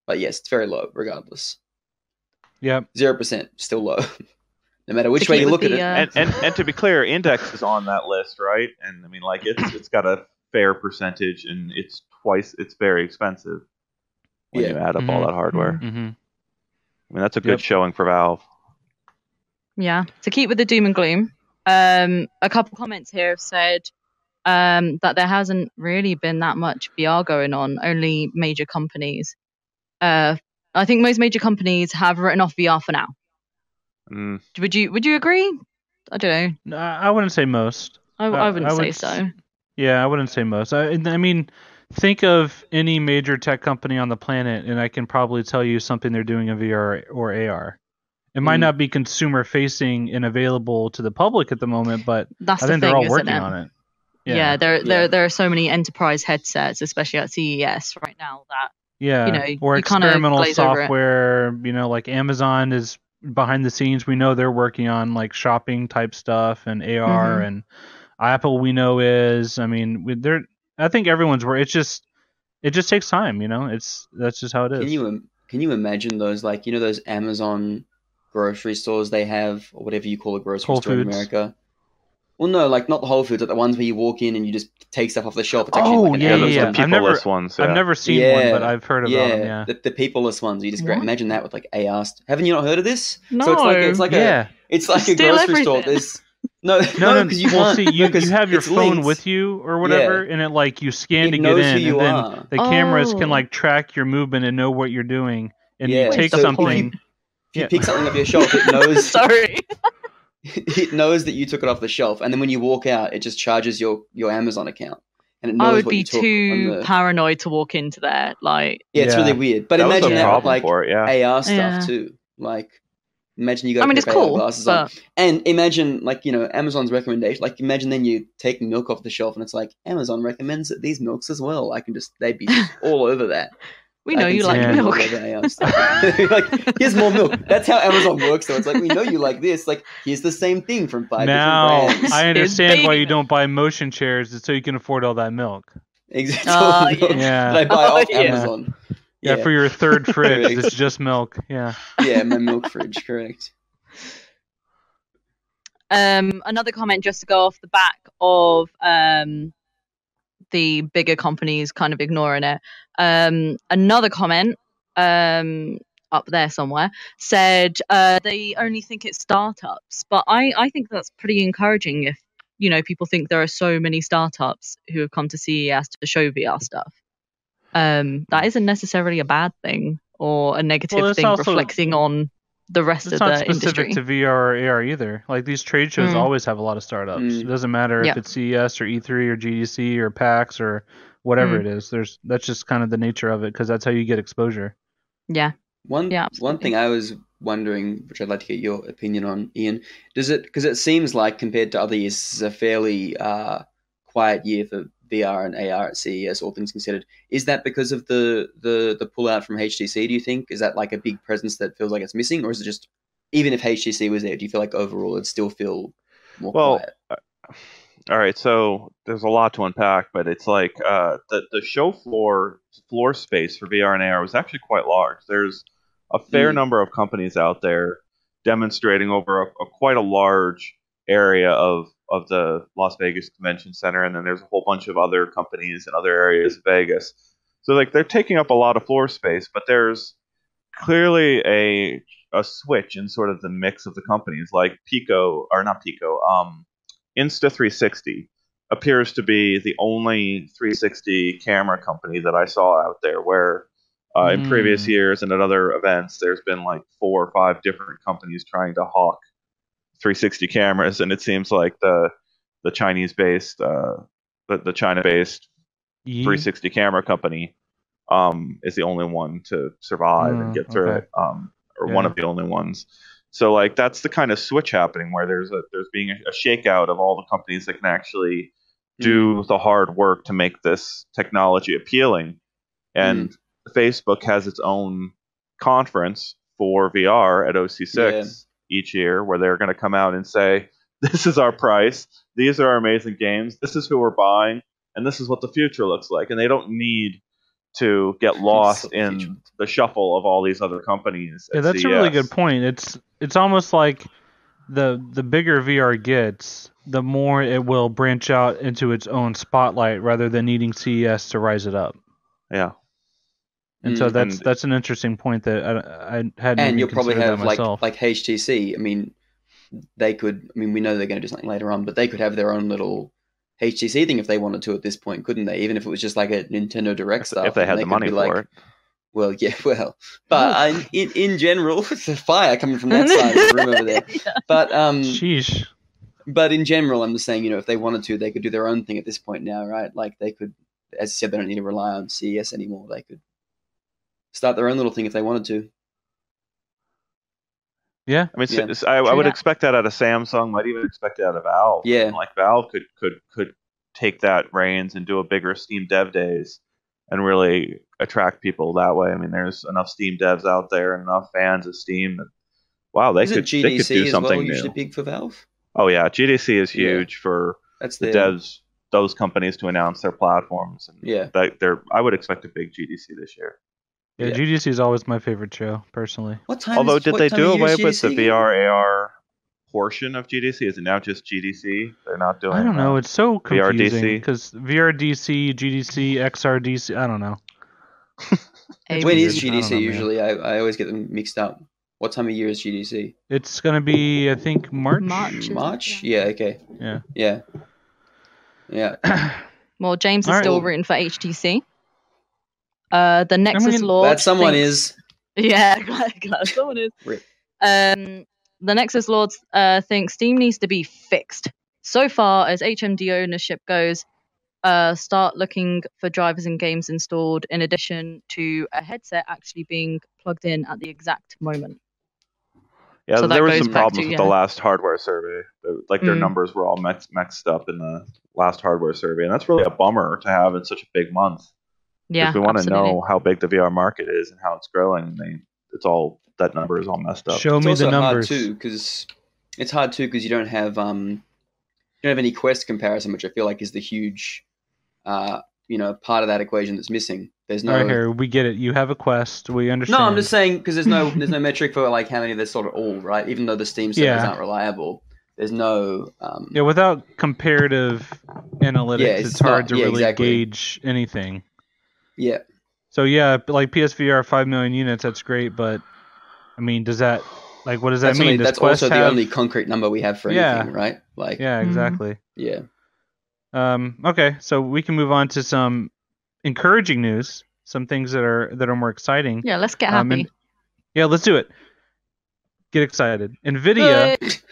but yes, it's very low regardless. Yeah, Zero percent, still low. no matter which way you with look at it. uh, and, and and to be clear, Index is on that list, right? And I mean, like it's it's got a fair percentage, and it's twice. It's very expensive when Yeah. you add up all Mhm. that hardware. hmm I mean, that's a good Yep. showing for Valve. Yeah. To keep with the doom and gloom, um, a couple comments here have said um, that there hasn't really been that much VR going on. Only major companies. Uh, I think most major companies have written off VR for now. Mm, Would you Would you agree? I don't know. I wouldn't say most. I, Uh, I wouldn't I say would so. Yeah, I wouldn't say most. I, I mean, think of any major tech company on the planet, and I can probably tell you something they're doing in VR or AR. It might Mm. not be consumer facing and available to the public at the moment, but That's I the think thing, they're all working it? on it. Yeah, there Yeah. there there are so many enterprise headsets, especially at CES right now that Yeah, you know, or you kinda experimental glaze over it. software. You know, like Amazon is behind the scenes. We know they're working on like shopping type stuff and AR, Mhm. and Apple we know is. I mean, we- they're. I think everyone's where it's just. It just takes time, you know. It's that's just how it is. Can you can you imagine those like you know those Amazon grocery stores they have or whatever you call a grocery Whole store in America? Well, no, like not the Whole Foods, but the ones where you walk in and you just take stuff off the shelf. It's actually Oh, like an yeah, Yeah, yeah, those yeah. I've never- people-less ones. Yeah. I've never seen one, Yeah. but I've heard about yeah, them. Yeah. the, the peopleless ones. You just gra- What? imagine that with like AR. St- Haven't you not heard of this? no, So it's like it's like a yeah. it's like a Steal grocery store. There's no No, no no, because you well, can't. see, you, you have your phone linked. with you or whatever, and it like you scan It to get in, and then are. the cameras can Oh. like track your movement and know what you're doing, and Yeah, you take so if you- something. If you Yeah. pick something off your shelf, it knows sorry. it knows that you took it off the shelf, and then when you walk out, it just charges your your Amazon account, and it knows I would what be you took too the. paranoid to walk into there. Like, Yeah, it's Yeah. really weird. But that imagine that with like it. Yeah. AR stuff Yeah. too. Like, imagine you got I mean, it's cool, glasses on, and imagine like you know Amazon's recommendation. Like, imagine then you take milk off the shelf, and it's like Amazon recommends that these milks as well. I can just they'd be all over that. We know you like Yeah. them all milk. over AR stuff. like, here's more milk. That's how Amazon works. So it's like we know you like this. Like, here's the same thing from five Now different brands. I understand why baby you don't buy motion chairs, it's so you can afford all that milk. Exactly. Oh, milk yeah. Yeah. that I buy Oh, off yeah. Amazon. Yeah, Yeah, for your third fridge, it's just milk. Yeah. yeah, my milk fridge, correct. Um, another comment just to go off the back of um, the bigger companies kind of ignoring it. Um, another comment um, up there somewhere said uh, they only think it's startups, but I, I think that's pretty encouraging if you know people think there are so many startups who have come to CES to show VR stuff. Um, that isn't necessarily a bad thing or a negative Well, thing also- reflecting on the rest It's of not the specific industry. to VR or AR either. Like these trade shows Mm. always have a lot of startups. Mm. It doesn't matter Yeah. if it's CES or E3 or GDC or PAX or whatever Mm. it is. There's that's just kind of the nature of it because that's how you get exposure. yeah. One Yeah, one thing I was wondering, which I'd like to get your opinion on, Ian, does it because it seems like compared to other years, this is a fairly uh, quiet year for VR and AR at CES, all things considered. Is that because of the the the pullout from HTC? Do you think is that like a big presence that feels like it's missing, or is it just even if HTC was there, do you feel like overall it'd still feel more Well, quiet? All right, so there's a lot to unpack, but it's like uh, the the show floor floor space for VR and AR was actually quite large. There's a fair Mm. number of companies out there demonstrating over a, a quite a large area of of the Las Vegas Convention Center, and then there's a whole bunch of other companies in other areas of Vegas. So like they're taking up a lot of floor space, but there's clearly a a switch in sort of the mix of the companies, like Pico or not Pico, um, Insta360 appears to be the only 360 camera company that I saw out there. Where uh, in Mm. previous years and at other events, there's been like four or five different companies trying to hawk 360 cameras, and it seems like the the Chinese-based, uh, the, the China-based Ye- 360 camera company um, is the only one to survive Mm, and get through okay. it, um, or one of the only ones. So like that's the kind of switch happening where there's a there's being a, a shakeout of all the companies that can actually do the hard work to make this technology appealing, and Facebook has its own conference for VR at OC6 each year where they're going to come out and say, "This is our price. These are our amazing games. This is who we're buying, and this is what the future looks like." And they don't need to get lost what the future in the shuffle of all these other companies. Yeah, at that's a really good point. It's it's almost like the the bigger VR gets, the more it will branch out into its own spotlight rather than needing CES to rise it up. Yeah, And so Mm. that's And- that's an interesting point that I, I hadn't and you'll probably have that like myself. like HTC. I mean, they could. I mean, we know they're going to do something later on, but they could have their own little HTC thing if they wanted to at this point, couldn't they? Even if it was just like a Nintendo Direct stuff, if they and had the money be for like, it. Well, yeah, well, but uh, in in general, it's a fire coming from that side of the room over there. Yeah. But um, Sheesh. but in general, I'm just saying, you know, if they wanted to, they could do their own thing at this point now, right? Like they could, as I said, they don't need to rely on CES anymore. They could start their own little thing if they wanted to. Yeah. I mean, Yeah. s- I, I True would that. expect that out of Samsung. Might even expect it out of Valve. Yeah. like Valve could could could take that reins and do a bigger Steam Dev Days and really attract people that way. I mean, there's enough Steam devs out there and enough fans of Steam. That, wow, they Isn't could GDC they could do as something well new. usually big for Valve? Oh yeah, GDC is Yeah. huge for That's the their, devs, those companies to announce their platforms. And Yeah. that they're, I would expect a big GDC this year. Yeah, Yeah. GDC is always my favorite show, personally. What time? Although, is, did what they time do away with the GDC? VR AR portion of GDC? Is it now just GDC? They're not doing. I don't know. It's so confusing VRDC? because VRDC, GDC, XRDC. I don't know. A- When is I GDC know, usually? I, I always get them mixed up. What time of year is GDC? It's gonna be, I think, March. March. March? Yeah. Okay. Yeah. Yeah. Yeah. Well, James is All right. still rooting for HTC. Uh, the Nexus mean, Lord. That someone thinks- is. Yeah, glad, glad someone is. Um, the Nexus Lords uh, think Steam needs to be fixed. So far as HMD ownership goes, uh, start looking for drivers and games installed in addition to a headset actually being plugged in at the exact moment. Yeah, So there were some problems to- with the last hardware survey. Like their Mm. numbers were all mixed, mixed up in the last hardware survey, and that's really a bummer to have in such a big month. Yeah, if we want to know how big the VR market is and how it's growing, they, it's all that number is all messed up. Show It's me also the hard numbers. too because it's hard too because you don't have um you don't have any Quest comparison, which I feel like is the huge uh you know part of that equation that's missing. There's no. All right, here we get it. You have a quest. We understand. No, I'm just saying because there's no there's no metric for like how many there's sort of all right. Even though the Steam servers Yeah. aren't reliable, there's no. Um, Yeah, without comparative analytics, Yeah, it's, it's hard not- to yeah, really exactly. gauge anything. Yeah, So yeah, like PSVR, five million units. That's great, but I mean, does that like what does that that's, mean? only, Does that's Quest also have- the only concrete number we have for Yeah. right? Like, Yeah, exactly. yeah. Um, okay, so we can move on to some encouraging news, some things that are that are more exciting. Yeah, let's get Um, happy. and- yeah, let's do it. Get excited. Nvidia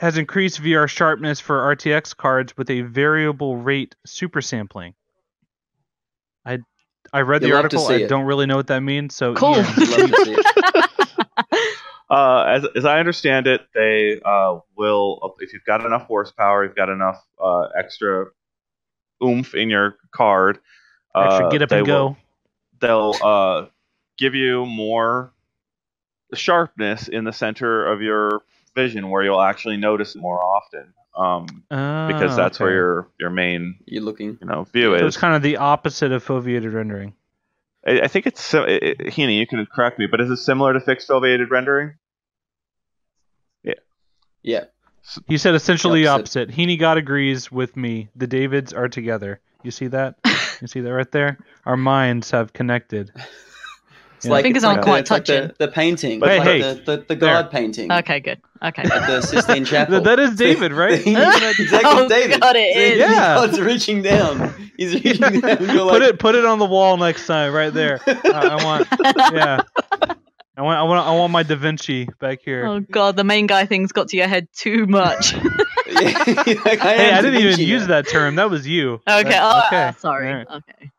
has increased VR sharpness for RTX cards with a variable rate super sampling. I I read the You'll love article. I it. don't really know what that means. So Cool. Ian, Love to see. Uh, as, as I understand it, they uh, will, if you've got enough horsepower, you've got enough uh, extra oomph in your card, extra uh, get up they and will- go. they'll uh, give you more sharpness in the center of your vision where you'll actually notice it more often um, because Ah, that's where your your main You're looking. you know view So is. it's kind of the opposite of foveated rendering. I, I think it's si- it- it- Heaney, you can correct me, but is it similar to fixed foveated rendering? Yeah, Yeah. He said essentially the opposite. opposite. Heaney God agrees with me. The Davids are together. You see that? you see that right there? Our minds have connected. it's Yeah. like Fingers it's like aren't the, quite it's like the, touching. the painting, But it's hey, like the, the, the there. God painting okay, good. Okay. at the Sistine Chapel. That is David, right? exactly, Oh, David. God, it is. Yeah. God's reaching down. He's reaching down. And you're put it put it on the wall next time, right there. I, I want, yeah. I want, I want, I want my Da Vinci back here. Oh god, the main guy thing's got to your head too much. Yeah, like, hey, I didn't even Vinci use that term. That was you. okay, That- oh, okay. uh, sorry. All right. Okay.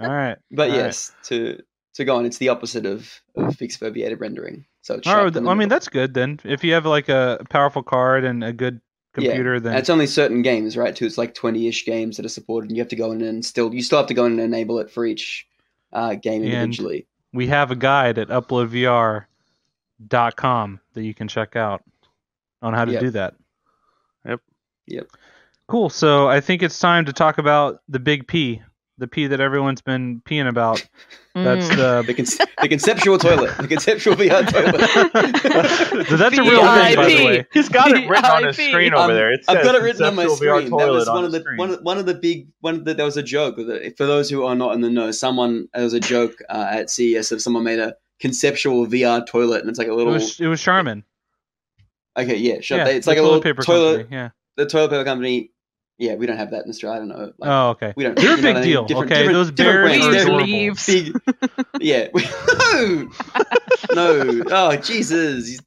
All right. But All right. yes, to to go on, it's the opposite of, of fixed foveated rendering. So it's All sharp right. in the I mean, that's good then. If you have like a powerful card and a good computer, And then it's only certain games, right? Too, it's like twenty-ish games that are supported, and you have to go in and still you still have to go in and enable it for each uh, game And- individually. we have a guide at uploadvr.com that you can check out on how to Yep. do that. Yep. Yep. Cool. So I think it's time to talk about the big P, the pee that everyone's been peeing about. That's Mm. The, the. con- the conceptual toilet, the conceptual VR toilet. That's a real thing, by the way. He's got it written on his screen over there. It I've got it written on my screen. That toilet was on one of the the one of, one of the big one. Of the, there was a joke. For those who are not in the know, someone there was a joke uh, at CES of someone made a conceptual VR toilet, and it's like a It little. was, it was Charmin. okay, yeah, sure. Yeah, it's the like a little paper toilet. company. Yeah. The toilet paper company. Yeah, we don't have that in Australia. I don't know. Like, Oh, okay. we don't. They're a big what I mean? deal. Different- okay, different- those different bears brands. are Please They're adorable. leave. Big, yeah. no, no. Oh Jesus!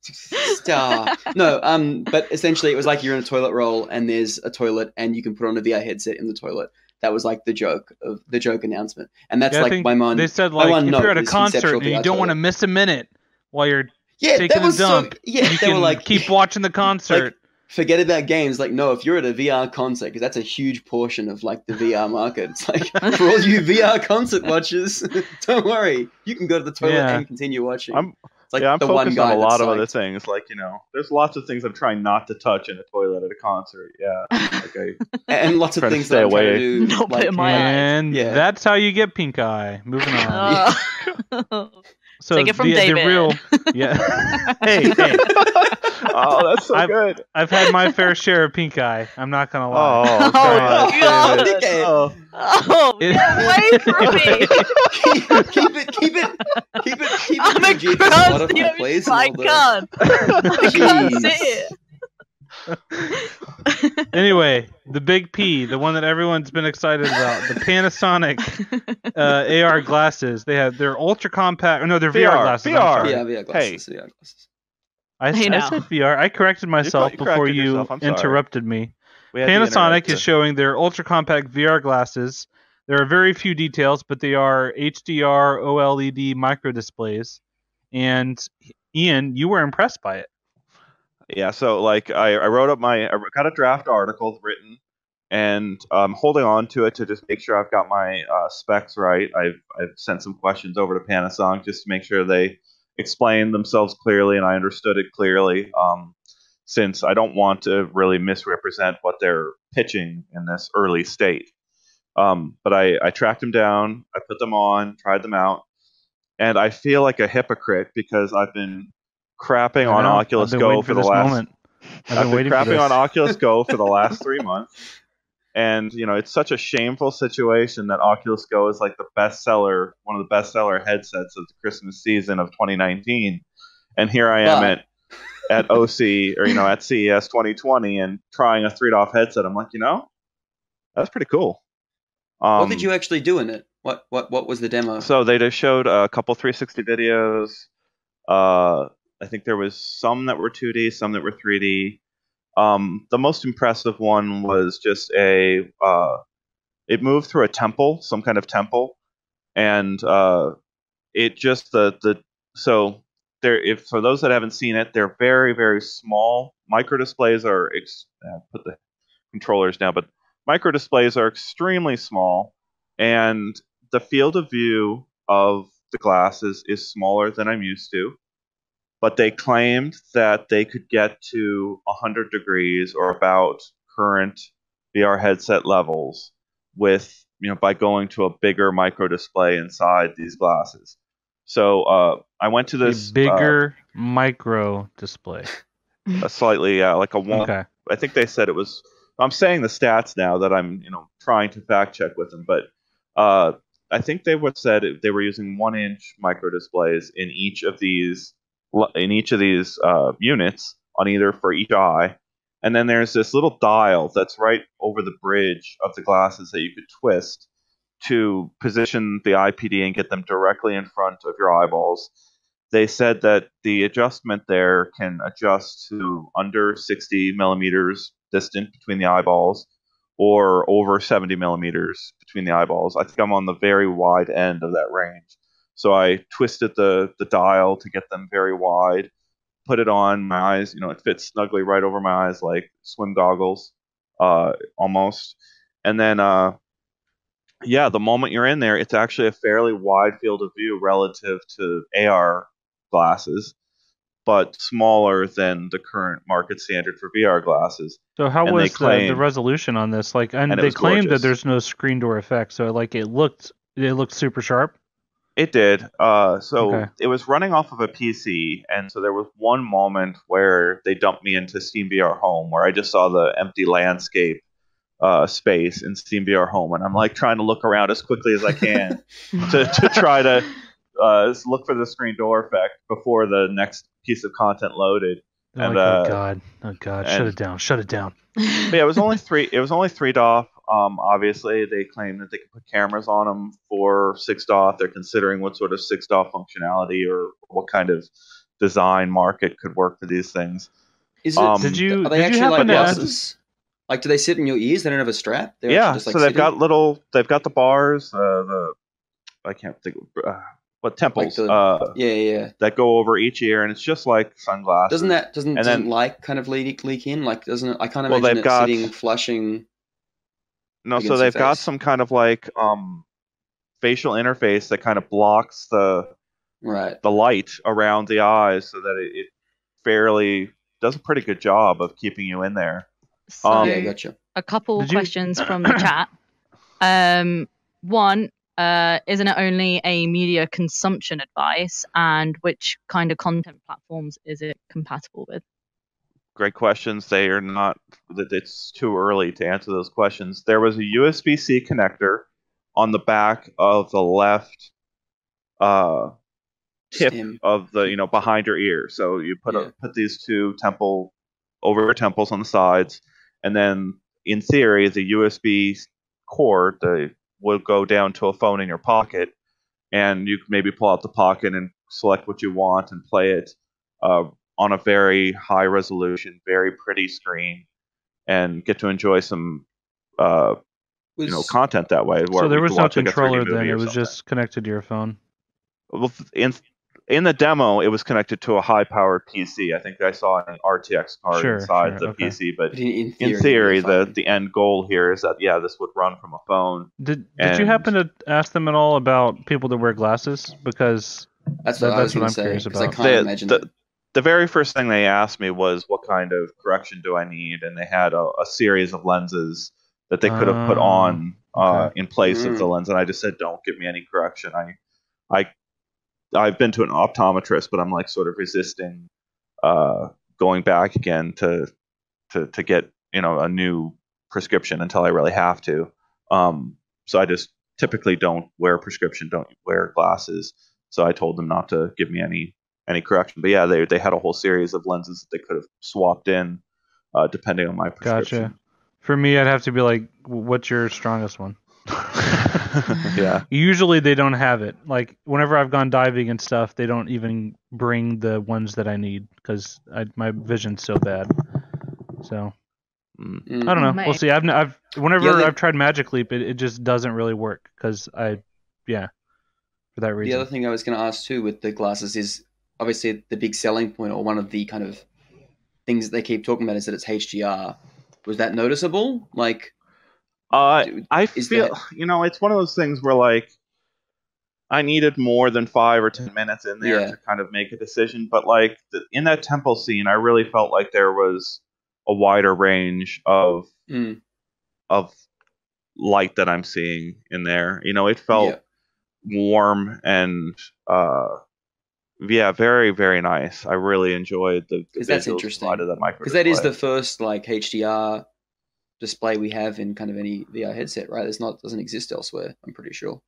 Ah. No. Um. But essentially, it was like you're in a toilet roll, and there's a toilet, and you can put on a VR headset in the toilet. That was like the joke of the joke announcement, and that's Yeah, like my mind. They said like if you're at a concert and you VR don't want to miss a minute while you're yeah, taking that a dump, so. Yeah, you they were like keep watching the concert. Forget about games. Like, no, if you're at a VR concert, because that's a huge portion of like the VR market. It's like for all you VR concert watchers, don't worry, you can go to the toilet Yeah. and continue watching. I'm it's like yeah, I'm the one focused guy on a lot that's of other things. Like you know, there's lots of things I'm trying not to touch in a toilet at a concert. Yeah, like I, and lots of Try to things stay that I'm away. to do. Not like, putting my eyes. and Yeah. that's how you get pink eye. Moving on. Uh, so Take it from the, David. the real, yeah. hey, hey, oh, that's so I've- good. I've had my fair share of pink eye. I'm not gonna lie. Oh, Oh, God, oh, God. David. Oh. oh, It- get away from oh. me! keep, keep it, keep it, keep it, keep it. I'm PG across the ocean. please, I and all the- can't. I can't Jeez. sit here. Anyway, the big P, the one that everyone's been excited about, the Panasonic uh, AR glasses. They have their ultra compact. No, they're VR, VR, glasses. VR. Yeah, VR glasses. VR glasses. I, s- Hey, I now. said VR. I corrected myself you before corrected you yourself. I'm sorry. interrupted me. We had the Panasonic internet is showing their ultra compact VR glasses. There are very few details, but they are HDR OLED micro displays. And Ian, you were impressed by it. Yeah, so like I, I wrote up my I got a draft article written, and I'm holding on to it to just make sure I've got my uh, specs right. I've I've sent some questions over to Panasonic just to make sure they explain themselves clearly and I understood it clearly. Um, since I don't want to really misrepresent what they're pitching in this early state. Um, but I, I tracked them down, I put them on, tried them out, and I feel like a hypocrite because I've been crapping on. Oculus Go waiting for, the last moment. I've I've been been crapping on Oculus Go for the last three months, and you know it's such a shameful situation that Oculus Go is like the best seller, one of the best seller headsets of the Christmas season of 2019, and here I am But- at at OC or you know at CES 2020 and trying a three DOF headset. I'm like, you know, that's pretty cool. Um, what did you actually do in it? What what what was the demo? so they just showed a couple 360 videos. Uh, I think there was some that were 2D, some that were 3D. Um, the most impressive one was just a. Uh, it moved through a temple, some kind of temple, and uh, it just the the so there. If for those that haven't seen it, they're very very small. Micro displays are ex- uh, put the controllers down, but micro displays are extremely small, and the field of view of the glasses is smaller than I'm used to. But they claimed that they could get to 100 degrees or about current VR headset levels with you know by going to a bigger micro display inside these glasses. So uh, I went to A this uh, bigger micro display. a slightly uh, like a one. Okay. I think they said it was. I'm saying the stats now that I'm, you know, trying to fact check with them, but uh, I think they would said they were using one inch micro displays in each of these in each of these uh, units on either for each eye, and then there's this little dial that's right over the bridge of the glasses that you could twist to position the IPD and get them directly in front of your eyeballs they said that the adjustment there can adjust to under 60 millimeters distant between the eyeballs or over 70 millimeters between the eyeballs. I think I'm on the very wide end of that range. So I twisted the, the dial to get them very wide, put it on my eyes. You know, it fits snugly right over my eyes like swim goggles, uh, almost. And then, uh, yeah, the moment you're in there, it's actually a fairly wide field of view relative to AR glasses, but smaller than the current market standard for VR glasses. So how And was the, the resolution on this? Like, and, And they claimed that there's no screen door effect. So like, it looked it looked super sharp. It did. Uh, so Okay. it was running off of a PC, and so there was one moment where they dumped me into Steam VR Home, where I just saw the empty landscape uh, space in Steam VR Home, and I'm like trying to look around as quickly as I can to, to try to uh, look for the screen door effect before the next piece of content loaded. They're And, like, uh, oh god, oh god, shut it down, shut it down. Yeah, it was only three. It was only three DOF. Um, obviously, they claim that they can put cameras on them for six DOF. They're considering what sort of six DOF functionality or what kind of design market could work for these things. Is it? Um, Did you are they did actually you like to ask? glasses? Like, do they sit in your ears? They don't have a strap. They're yeah, just, like, so they've sitting? got little. They've got the bars. Uh, the I can't think. Of, uh, what temples the- uh, Yeah, yeah. yeah. that go over each ear, and it's just like sunglasses. Doesn't that doesn't, And doesn't then- light kind of leak leak in? Like doesn't it, I can't imagine they've it got- sitting flushing. No, so they've got some kind of like um facial interface that kind of blocks the Right. the light around the eyes so that it, it fairly does a pretty good job of keeping you in there. So Um, yeah, gotcha. a couple Did you- questions from the chat. Um, one, uh, isn't it only a media consumption advice, and which kind of content platforms is it compatible with? Great questions. They are not that it's too early to answer those questions. There was a USB-C connector on the back of the left uh tip Stem. of the you know behind your ear. So you put Yeah. a, put these two temple over your temples on the sides, and then in theory the USB cord the, will go down to a phone in your pocket, and you can maybe pull out the pocket and select what you want and play it uh, on a very high resolution, very pretty screen, and get to enjoy some uh, Was, you know content that way. So there was no watch, like, a 3D controller then. It was something. just connected to your phone. Well, in in the demo, it was connected to a high-powered PC. I think I saw an RTX card Sure, inside sure, the okay. PC, but but in, in theory, in theory, the the end goal here is that yeah, this would run from a phone. Did Did you happen to ask them at all about people that wear glasses? Because that's that- what I that's was what going I'm to say. curious 'cause I about. can't The, imagine. the, that. The very first thing they asked me was what kind of correction do I need, and they had a, a series of lenses that they could have put Oh, on uh, okay. in place of Mm. the lens, and I just said, "Don't give me any correction." I, I, I've been to an optometrist, but I'm like sort of resisting uh, going back again to, to to get you know a new prescription until I really have to. Um, so I just typically don't wear prescription, don't wear glasses. So I told them not to give me any any correction. But yeah, they they had a whole series of lenses that they could have swapped in, uh, depending on my prescription. gotcha. For me, I'd have to be like, "What's your strongest one?" yeah. Usually they don't have it. Like whenever I've gone diving and stuff, they don't even bring the ones that I need because my vision's so bad. So Mm. I don't know. May- We'll see. I've I've whenever other- I've tried Magic Leap, it, it just doesn't really work because I, yeah, for that reason. The other thing I was going to ask too with the glasses is obviously the big selling point or one of the kind of things that they keep talking about is that it's HDR. Was that noticeable? Like, Uh, I feel that- you know it's one of those things where like I needed more than five or ten minutes in there Yeah. to kind of make a decision, but like the, in that temple scene, I really felt like there was a wider range of mm, of light that I'm seeing in there. You know, it felt Yeah. warm and uh, yeah, very very nice. I really enjoyed the, the 'Cause that's visuals interesting. provided that micro because that is the first like HDR display we have in kind of any VR headset, right? It's not doesn't exist elsewhere. I'm pretty sure,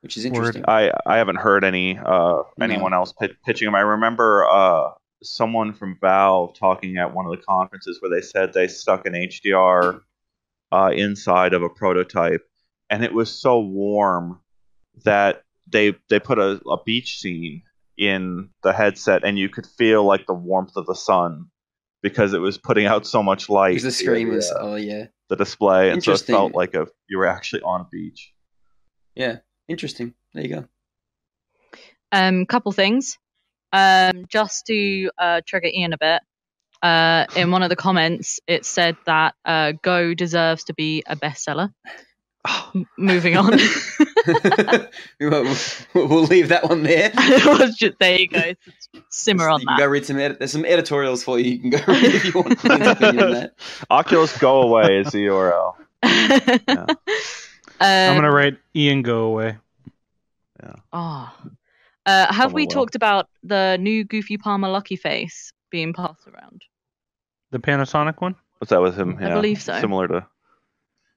which is Word. interesting. I I haven't heard any uh anyone else pit- pitching them. I remember uh someone from Valve talking at one of the conferences where they said they stuck an HDR uh, inside of a prototype, and it was so warm that they they put a, a beach scene in the headset, and you could feel like the warmth of the sun because it was putting out so much light. Because the screen was, the, oh yeah, the display, and so it Interesting. felt like a you were actually on a beach. yeah, interesting. There you go. Um, couple things. Um, just to uh, trigger Ian a bit. Uh, in one of the comments, it said that uh, Go deserves to be a bestseller. M- moving on. we'll, we'll leave that one there. Just- there you go. Simmer on you can that. go read some. Edit- there's some editorials for you. You can go read if you want Ian's opinion on that. Oculus Go Away is the URL. I'm gonna Um, write Ian go away. Oh. Uh, have we Someone will. talked about the new Goofy Palmer Luckey Face being passed around? The Panasonic one. What's that with him? I believe so. Similar to.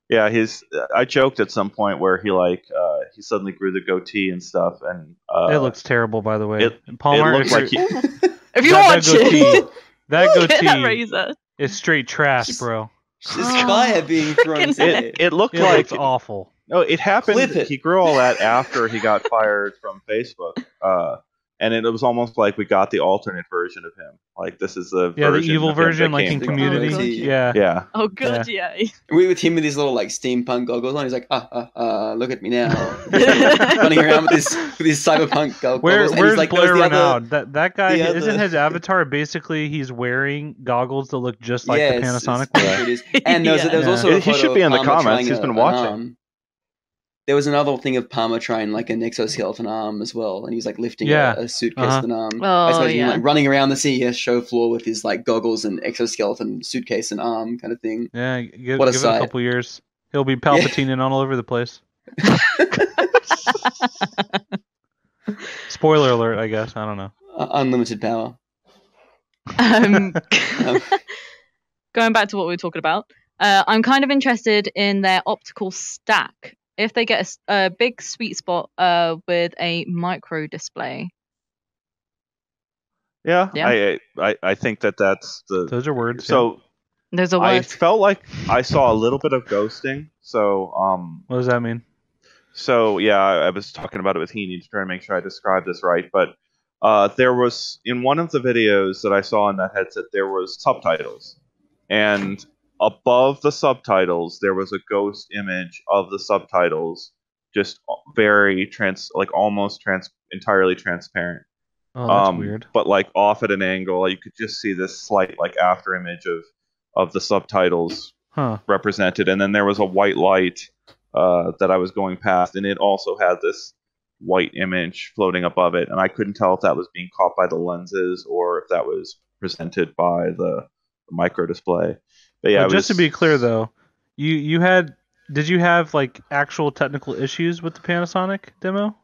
Yeah, he's. I joked at some point where he like uh, he suddenly grew the goatee and stuff, and uh, it looks terrible, by the way. it- Palmer, it looks if like you're- he, If you That- that watch goatee- it, that look at that goatee razor. is straight trash, bro. This Kaya being thrown Frickin' it, it looked It like looks awful. no, it happened. Clip it. He grew all that after he got fired from Facebook. Uh, and it was almost like we got the alternate version of him. Like this is the Yeah, the evil of him that version, like in Community. Oh, Yeah. Yeah, Oh good, yeah. We with him with these little like steampunk goggles on. He's like, ah, ah, ah look at me now, running around with this with his cyberpunk goggles. Where, and he's where's like, Blair "There's the other- Renaud? That that guy isn't other- his avatar basically he's wearing goggles that look just like Yes, the Panasonic it's- one. it is. And there was, there was Yeah. also a He should be in the comments. He's been watching. Arm. There was another thing of Palmer trying like an exoskeleton arm as well, and he was like lifting Yeah. a, a suitcase Uh-huh. of an arm. Oh, I suppose yeah. like running around the CES show floor with his like goggles and exoskeleton suitcase and arm kind of thing. Yeah, give, What a give it a couple years. He'll be Palpatine all over the place. Spoiler alert, I guess. I don't know. Uh, unlimited power. Um, Um, going back to what we were talking about, uh, I'm kind of interested in their optical stack. If they get a big sweet spot uh, with a micro display, yeah. Yeah. I, I I think that that's the Those are words. yeah. so. there's a I word. felt like I saw a little bit of ghosting. So um what does that mean? So yeah, I, I was talking about it with Heaney to try to make sure I described this right. But uh, there was in one of the videos that I saw in that headset, there was subtitles, and above the subtitles there was a ghost image of the subtitles, just very trans, like almost trans, entirely transparent. Oh, that's um, weird. But like off at an angle, you could just see this slight like after image of of the subtitles Huh. represented, and then there was a white light uh, that I was going past, and it also had this white image floating above it, and I couldn't tell if that was being caught by the lenses or if that was presented by the, the micro display. But yeah, But it just to be clear though, you you had did you have like actual technical issues with the Panasonic demo?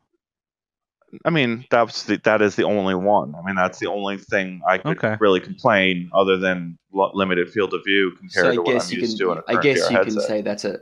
I mean, that was the, that is the only one. I mean, that's the only thing I could Okay. really complain other than lo- limited field of view compared so I to what guess I'm you used can. to in a I guess VR you can say that's a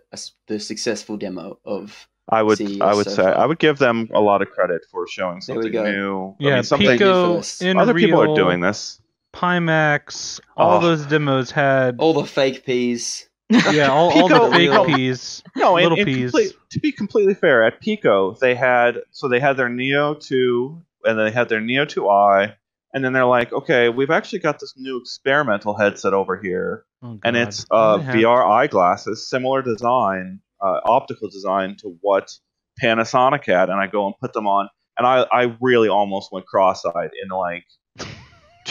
the successful demo of. I would CES I would so say far. I would give them a lot of credit for showing something go. new. I Yeah, mean, something Pico, other people are doing this. Pimax, all Oh. those demos had All the fake peas. yeah, all, all the fake Pico- peas. No, and, Little and peas. complete- to be completely fair, at Pico they had so they had their Neo two, and then they had their Neo two I, and then they're like, okay, we've actually got this new experimental headset over here, Oh, and it's uh, have- VR eyeglasses, similar design, uh, optical design to what Panasonic had, and I go and put them on, and I I really almost went cross-eyed in like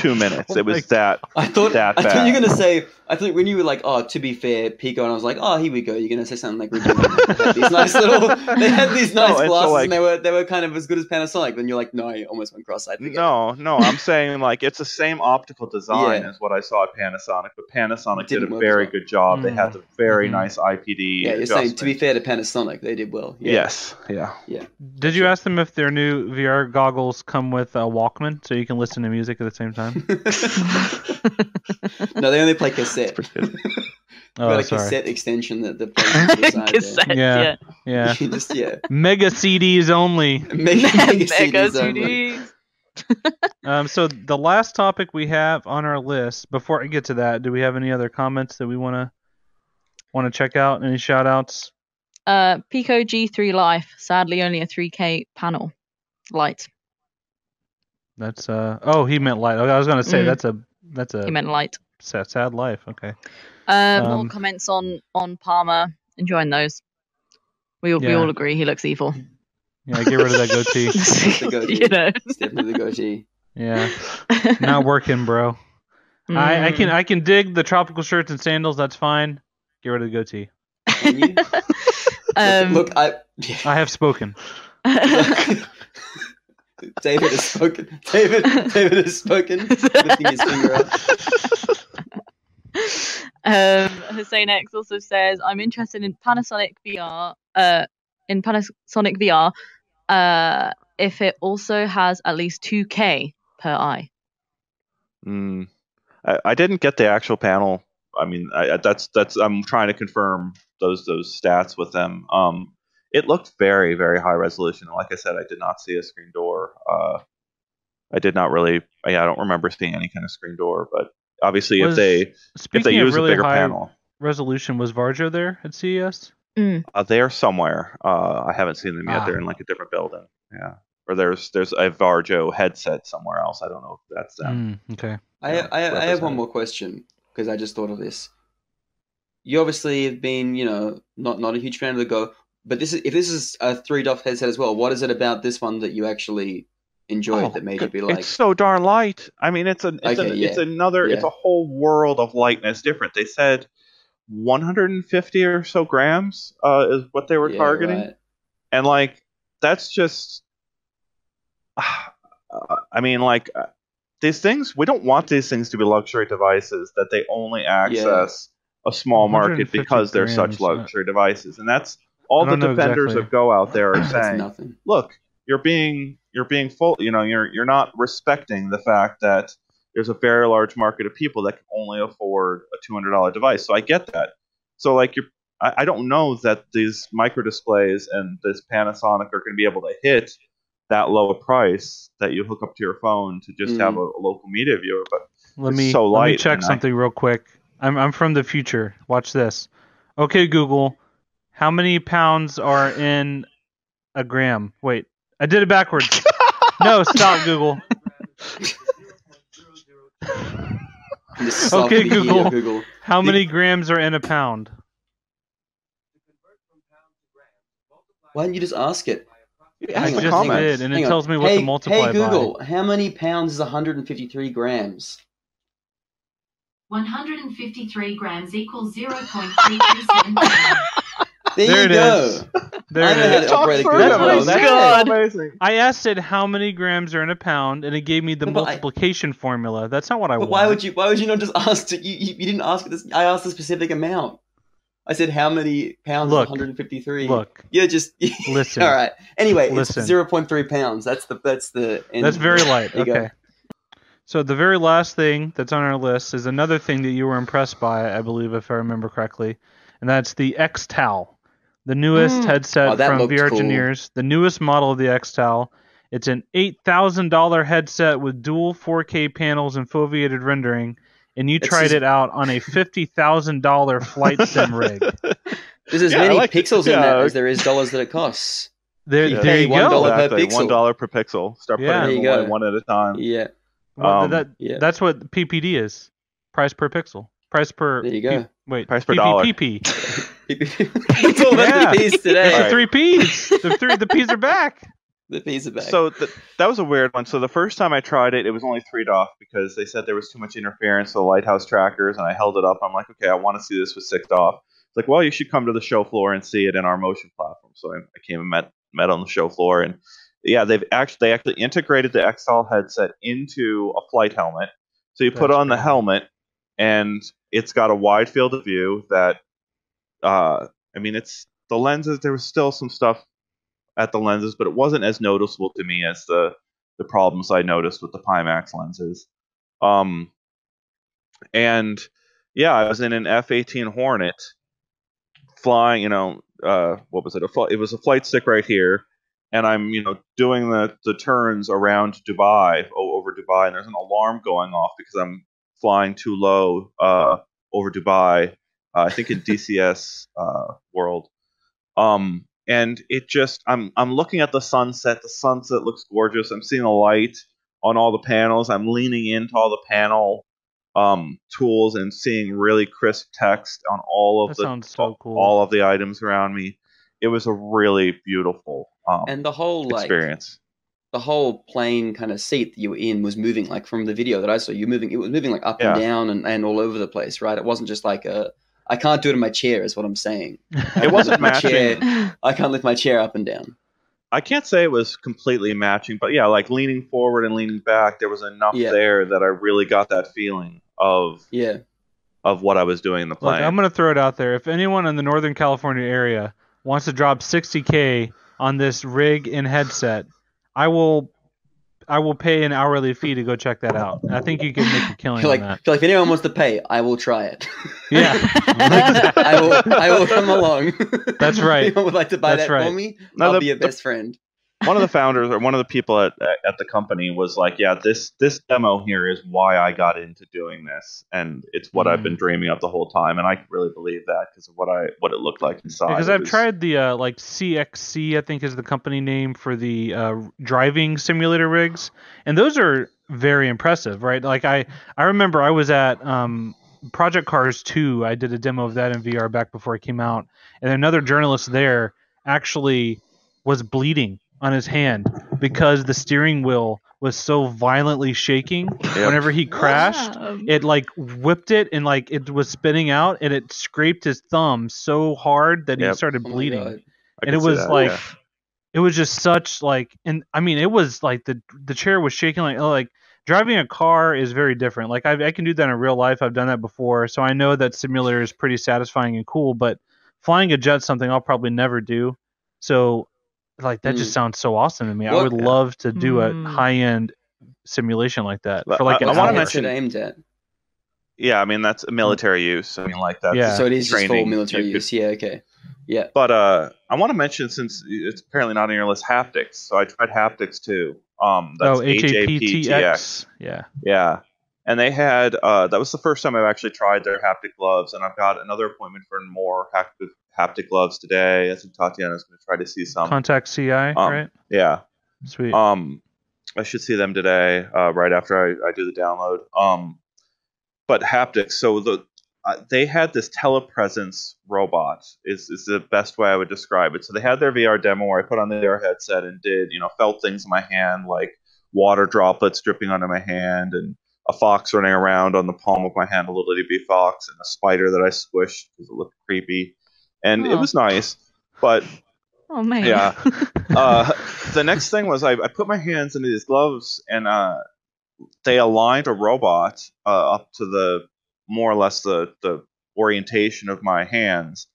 two minutes. Oh it was my that I thought. That I thought you were gonna say. I thought when you were like, "Oh, to be fair, Pico," and I was like, "Oh, here we go." You're gonna say something like, ridiculous. these nice little. They had these No, nice so, glasses, like- and they were they were kind of as good as Panasonic. Then you're like, "No, I almost went cross-eyed." again." No, no, I'm saying like it's the same optical design Yeah. as what I saw at Panasonic, but Panasonic did a very well. good job. They Mm. had the very Mhm. nice IPD. Yeah, you're saying to be fair to Panasonic, they did well. Yeah. Yes, yeah. Did you ask them if their new VR goggles come with a Walkman so you can listen to music at the same time? no, they only play cassette. Pretty good. Oh, got a sorry. cassette extension that the places inside Cassette, Yeah. yeah. Yeah. just yeah, Mega CDs only. mega, mega Mega CDs only. Um, so the last topic we have on our list, before I get to that, do we have any other comments that we want to want to check out? Any shout outs? Uh, Pico G3 Life, sadly only a 3K panel light. That's uh oh he meant light. I was gonna say Mm. that's a that's a He meant light. sad, sad life. Okay. Uh, more Um, comments on on Palmer. Enjoying those. We all, we all agree he looks evil. Yeah, get rid of that goatee. goatee. you know. It's definitely the goatee. Yeah, not working, bro. I, I can I can dig the tropical shirts and sandals. That's fine. Get rid of the goatee. Can you? Um, Look, I. Yeah. I have spoken. David has spoken. David, David has spoken. Lifting his finger up. um, Hussein X also says, "I'm interested in Panasonic VR. Uh, in Panasonic VR, uh, if it also has at least 2K per eye. Mm. I, I didn't get the actual panel. I mean, I, I- that's that's. I'm trying to confirm those those stats with them. Um, it looked very very high resolution. Like I said, I did not see a screen door. Uh, I did not really. Yeah, I don't remember seeing any kind of screen door. But obviously, Was- if they if they use really a bigger high panel, resolution, was Varjo there at CES? Mm. uh, they're somewhere. Uh, I haven't seen them yet. Ah. They're in like a different building. Yeah, or there's there's a Varjo headset somewhere else. I don't know if that's them. Mm, okay. I, Yeah, I, I have one more question because I just thought of this. You obviously have been, you know, not not a huge fan of the Go, but this is if this is a three dot headset as well. What is it about this one that you actually enjoyed Oh, that made you be like, it's so darn light. I mean, it's a it's, Okay, a, yeah. it's another it's a whole world of lightness different. They said 150 or so grams uh, is what they were Yeah, targeting, right. and like that's just. Uh, I mean, like uh, these things. We don't want these things to be luxury devices that they only access a small market because they're such grams, uh, luxury devices, and that's all the defenders exactly. of Go out there are saying nothing. look, you're being you're being full. You know, you're you're not respecting the fact that there's a very large market of people that can only afford a two hundred dollar device. So I get that. So like you're, I, I don't know that these micro displays and this Panasonic are going to be able to hit that low a price that you hook up to your phone to just Mm. have a, a local media viewer. But Let It's me so let me check and I- something real quick. I'm I'm from the future. Watch this. Okay, Google. How many pounds are in a gram? Wait, I did it backwards. no, stop, Google. Okay, Google. Google. How many grams are in a pound? Why didn't you just ask it? Yeah, I on, just hang on, did, and it on. tells me what hey, to multiply Hey Google, how many pounds is 153 grams? 153 grams equals 0.327 grams. There, There you it go. is. There I it know to operate a Talk Google. That's what I That's said. amazing. I asked it how many grams are in a pound, and it gave me the But I- multiplication formula. That's not what I wanted. But want. why would you? Why would you not just ask? To, you, you you didn't ask this. I asked a specific amount. I said how many pounds? Look. 153. look? Yeah, just Listen. All right. Anyway, Listen. it's 0.3 pounds. That's the that's the. end. That's very light. There you go. Okay. So the very last thing that's on our list is another thing that you were impressed by, I believe, if I remember correctly, and that's the X-Tal, the newest Mm. headset Oh, from looked VR cool. Engineers, the newest model of the X-Tal. It's an eight thousand dollar headset with dual 4K panels and foveated rendering, and you It's tried just- it out on a fifty thousand dollar flight sim rig. There's as Yeah, many like it. pixels in Yeah. that as there is dollars that it costs. There, You there pay you one go. dollar per Exactly. pixel. One dollar per pixel. Start Yeah. putting There them you away go. one at a time. Yeah. Well, Um, that, Yeah. That's what PPD is. Price per pixel. Price per. There you go. P- wait. Price per dollar. It's all about the P's today. It's the three P's. The three. The P's are back. The P's are back. So th- that was a weird one. So the first time I tried it, it was only three DOF because they said there was too much interference with the lighthouse trackers, and I held it up. I'm like, okay, I want to see this with six DOF. It's like, well, you should come to the show floor and see it in our motion platform. So I, I came and met met on the show floor, and yeah, they've actually they actually integrated the X-Tal headset into a flight helmet. So you put That's on the helmet, and it's got a wide field of view. That, uh, I mean, it's the lenses. There was still some stuff at the lenses, but it wasn't as noticeable to me as the the problems I noticed with the Pimax lenses. Um, and yeah, I was in an F-18 Hornet flying. You know, uh, what was it? A fl- it was a flight stick right here, and I'm you know doing the the turns around Dubai over Dubai, and there's an alarm going off because I'm flying too low uh, over Dubai. Uh, I think in DCS uh, world. Um, and it just I'm I'm looking at the sunset. The sunset looks gorgeous. I'm seeing the light on all the panels. I'm leaning into all the panel um, tools and seeing really crisp text on all of That the so cool. all of the items around me. It was a really beautiful um, and the whole like experience. the whole plane kind of seat that you were in was moving like from the video that I saw you moving it was moving like up and down and, and all over the place right it wasn't just like a I can't do it in my chair is what I'm saying It wasn't my matching. chair I can't lift my chair up and down I can't say it was completely matching, but yeah, like leaning forward and leaning back, there was enough Yeah. there that I really got that feeling of yeah of what I was doing in the Look, plane. I'm gonna throw it out there. If anyone in the Northern California area wants to drop 60k on this rig and headset, I will. I will pay an hourly fee to go check that out. I think you can make a killing feel like on that. feel like if anyone wants to pay I will try it Yeah. I will I will come along That's right. if anyone would like to buy That's that right. for me No, I'll the- be your the- best friend one of the founders or one of the people at at the company was like, "Yeah, this this demo here is why I got into doing this, and it's what I've been dreaming of the whole time." And I really believe that because of what I what it looked like inside. Because I've was- tried the uh, like CXC, I think is the company name for the uh, driving simulator rigs, and those are very impressive, right? Like I I remember I was at um, Project Cars 2. I did a demo of that in VR back before it came out, and another journalist there actually was bleeding on his hand because the steering wheel was so violently shaking. Whenever he crashed Wow. it like whipped it and like it was spinning out and it scraped his thumb so hard that he started Oh bleeding. God. I and it was that, like yeah. it was just such like and i mean it was like the the chair was shaking like oh, like driving a car is very different. Like I, I can do that in real life. I've done that before. So i know that simulator is pretty satisfying and cool but flying a jet something i'll probably never do. So like that just Mm. sounds so awesome to me i would love to do a Mm. high end simulation like that But for like I- an I wanna mention- headset aimed at? yeah, I mean that's a military use. I mean, like that. Yeah. So it is just for military You could- use. Yeah. Okay. Yeah. But uh, I want to mention since it's apparently not on your list, HaptX. So I tried HaptX too. Um, that's oh HAPTX. haptx yeah Yeah. And they had uh, that was the first time I've actually tried their haptic gloves, and I've got another appointment for more haptic, haptic gloves today. I think Tatiana's going to try to see some. contact ci Um, right yeah. sweet Um, I should see them today, uh, right after I, I do the download. Um, but HaptX. So the uh, they had this telepresence robot. Is is the best way I would describe it. So they had their VR demo where I put on the VR headset and did you know felt things in my hand like water droplets dripping onto my hand and a fox running around on the palm of my hand, a little itty bitty fox, and a spider that I squished because it looked creepy, and it Oh. was nice. But Oh man. Yeah. uh, the next thing was I, I put my hands into these gloves and uh, they aligned a robot uh, up to the more or less the, the orientation of my hands.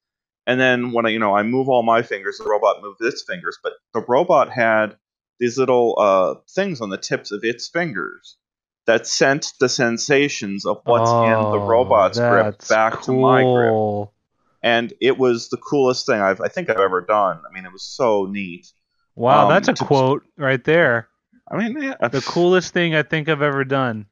And then when I, you know, I move all my fingers, the robot moved its fingers, but the robot had these little uh, things on the tips of its fingers that sent the sensations of what's in the Oh, robot's grip that's back to my grip cool. And it was the coolest thing I've I think I've ever done. I mean, it was so neat. Wow, Um, that's a to- quote right there. I mean, yeah, The coolest thing I think I've ever done.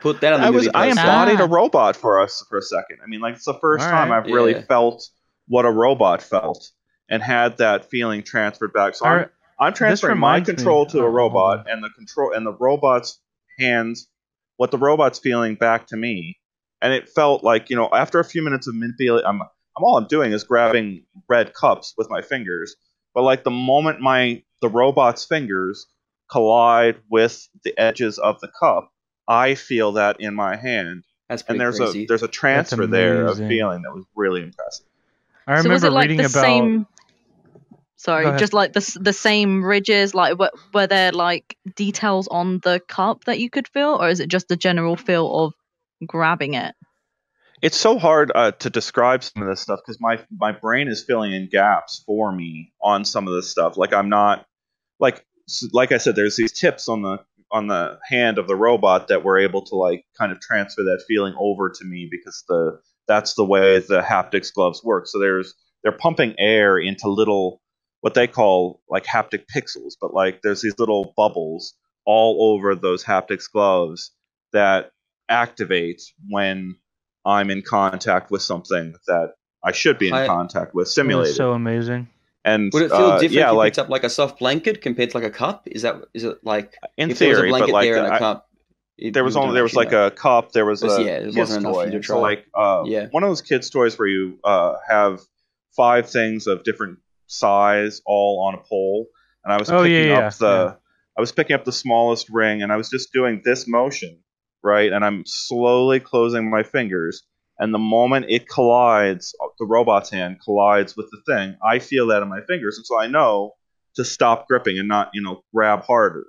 Put that on the I was I embodied Ah. a robot for us for a second. I mean, like it's the first All time right. I've really felt what a robot felt and had that feeling transferred back. So All I'm. I'm transferring my reminds me- control to a robot and the control and the robot's hands, what the robot's feeling back to me, and it felt like you know after a few minutes of manipulating, I'm, I'm all I'm doing is grabbing red cups with my fingers, but like the moment my the robot's fingers collide with the edges of the cup, I feel that in my hand, That's and there's crazy. a there's a transfer there of feeling that was really impressive. I so remember was it like reading the about same? Sorry, just like the the same ridges. Like, were, were there like details on the cup that you could feel, or is it just the general feel of grabbing it? It's so hard uh, to describe some of this stuff because my my brain is filling in gaps for me on some of this stuff. Like I'm not like like I said, there's these tips on the on the hand of the robot that were able to like kind of transfer that feeling over to me because the that's the way the haptics gloves work. So there's they're pumping air into little what they call like haptic pixels, but like there's these little bubbles all over those haptics gloves that activate when I'm in contact with something that I should be in I- contact with, it simulated. so amazing. and Would it feel uh, different yeah, if you like picked up like a soft blanket compared to like a cup? Is that is it like in if there was a theory, but like there and a I- cup? it- there was only there was like know. a cup, there was But a yeah, it kids wasn't enough for toy. you to So like uh, Yeah. one of those kids toys where you uh, have five things of different size all on a pole, and I was Oh, picking yeah, up yeah, the yeah. I was picking up the smallest ring, and I was just doing this motion, right? And I'm slowly closing my fingers, and the moment it collides, the robot's hand collides with the thing, I feel that in my fingers, and so I know to stop gripping and not, you know, grab harder.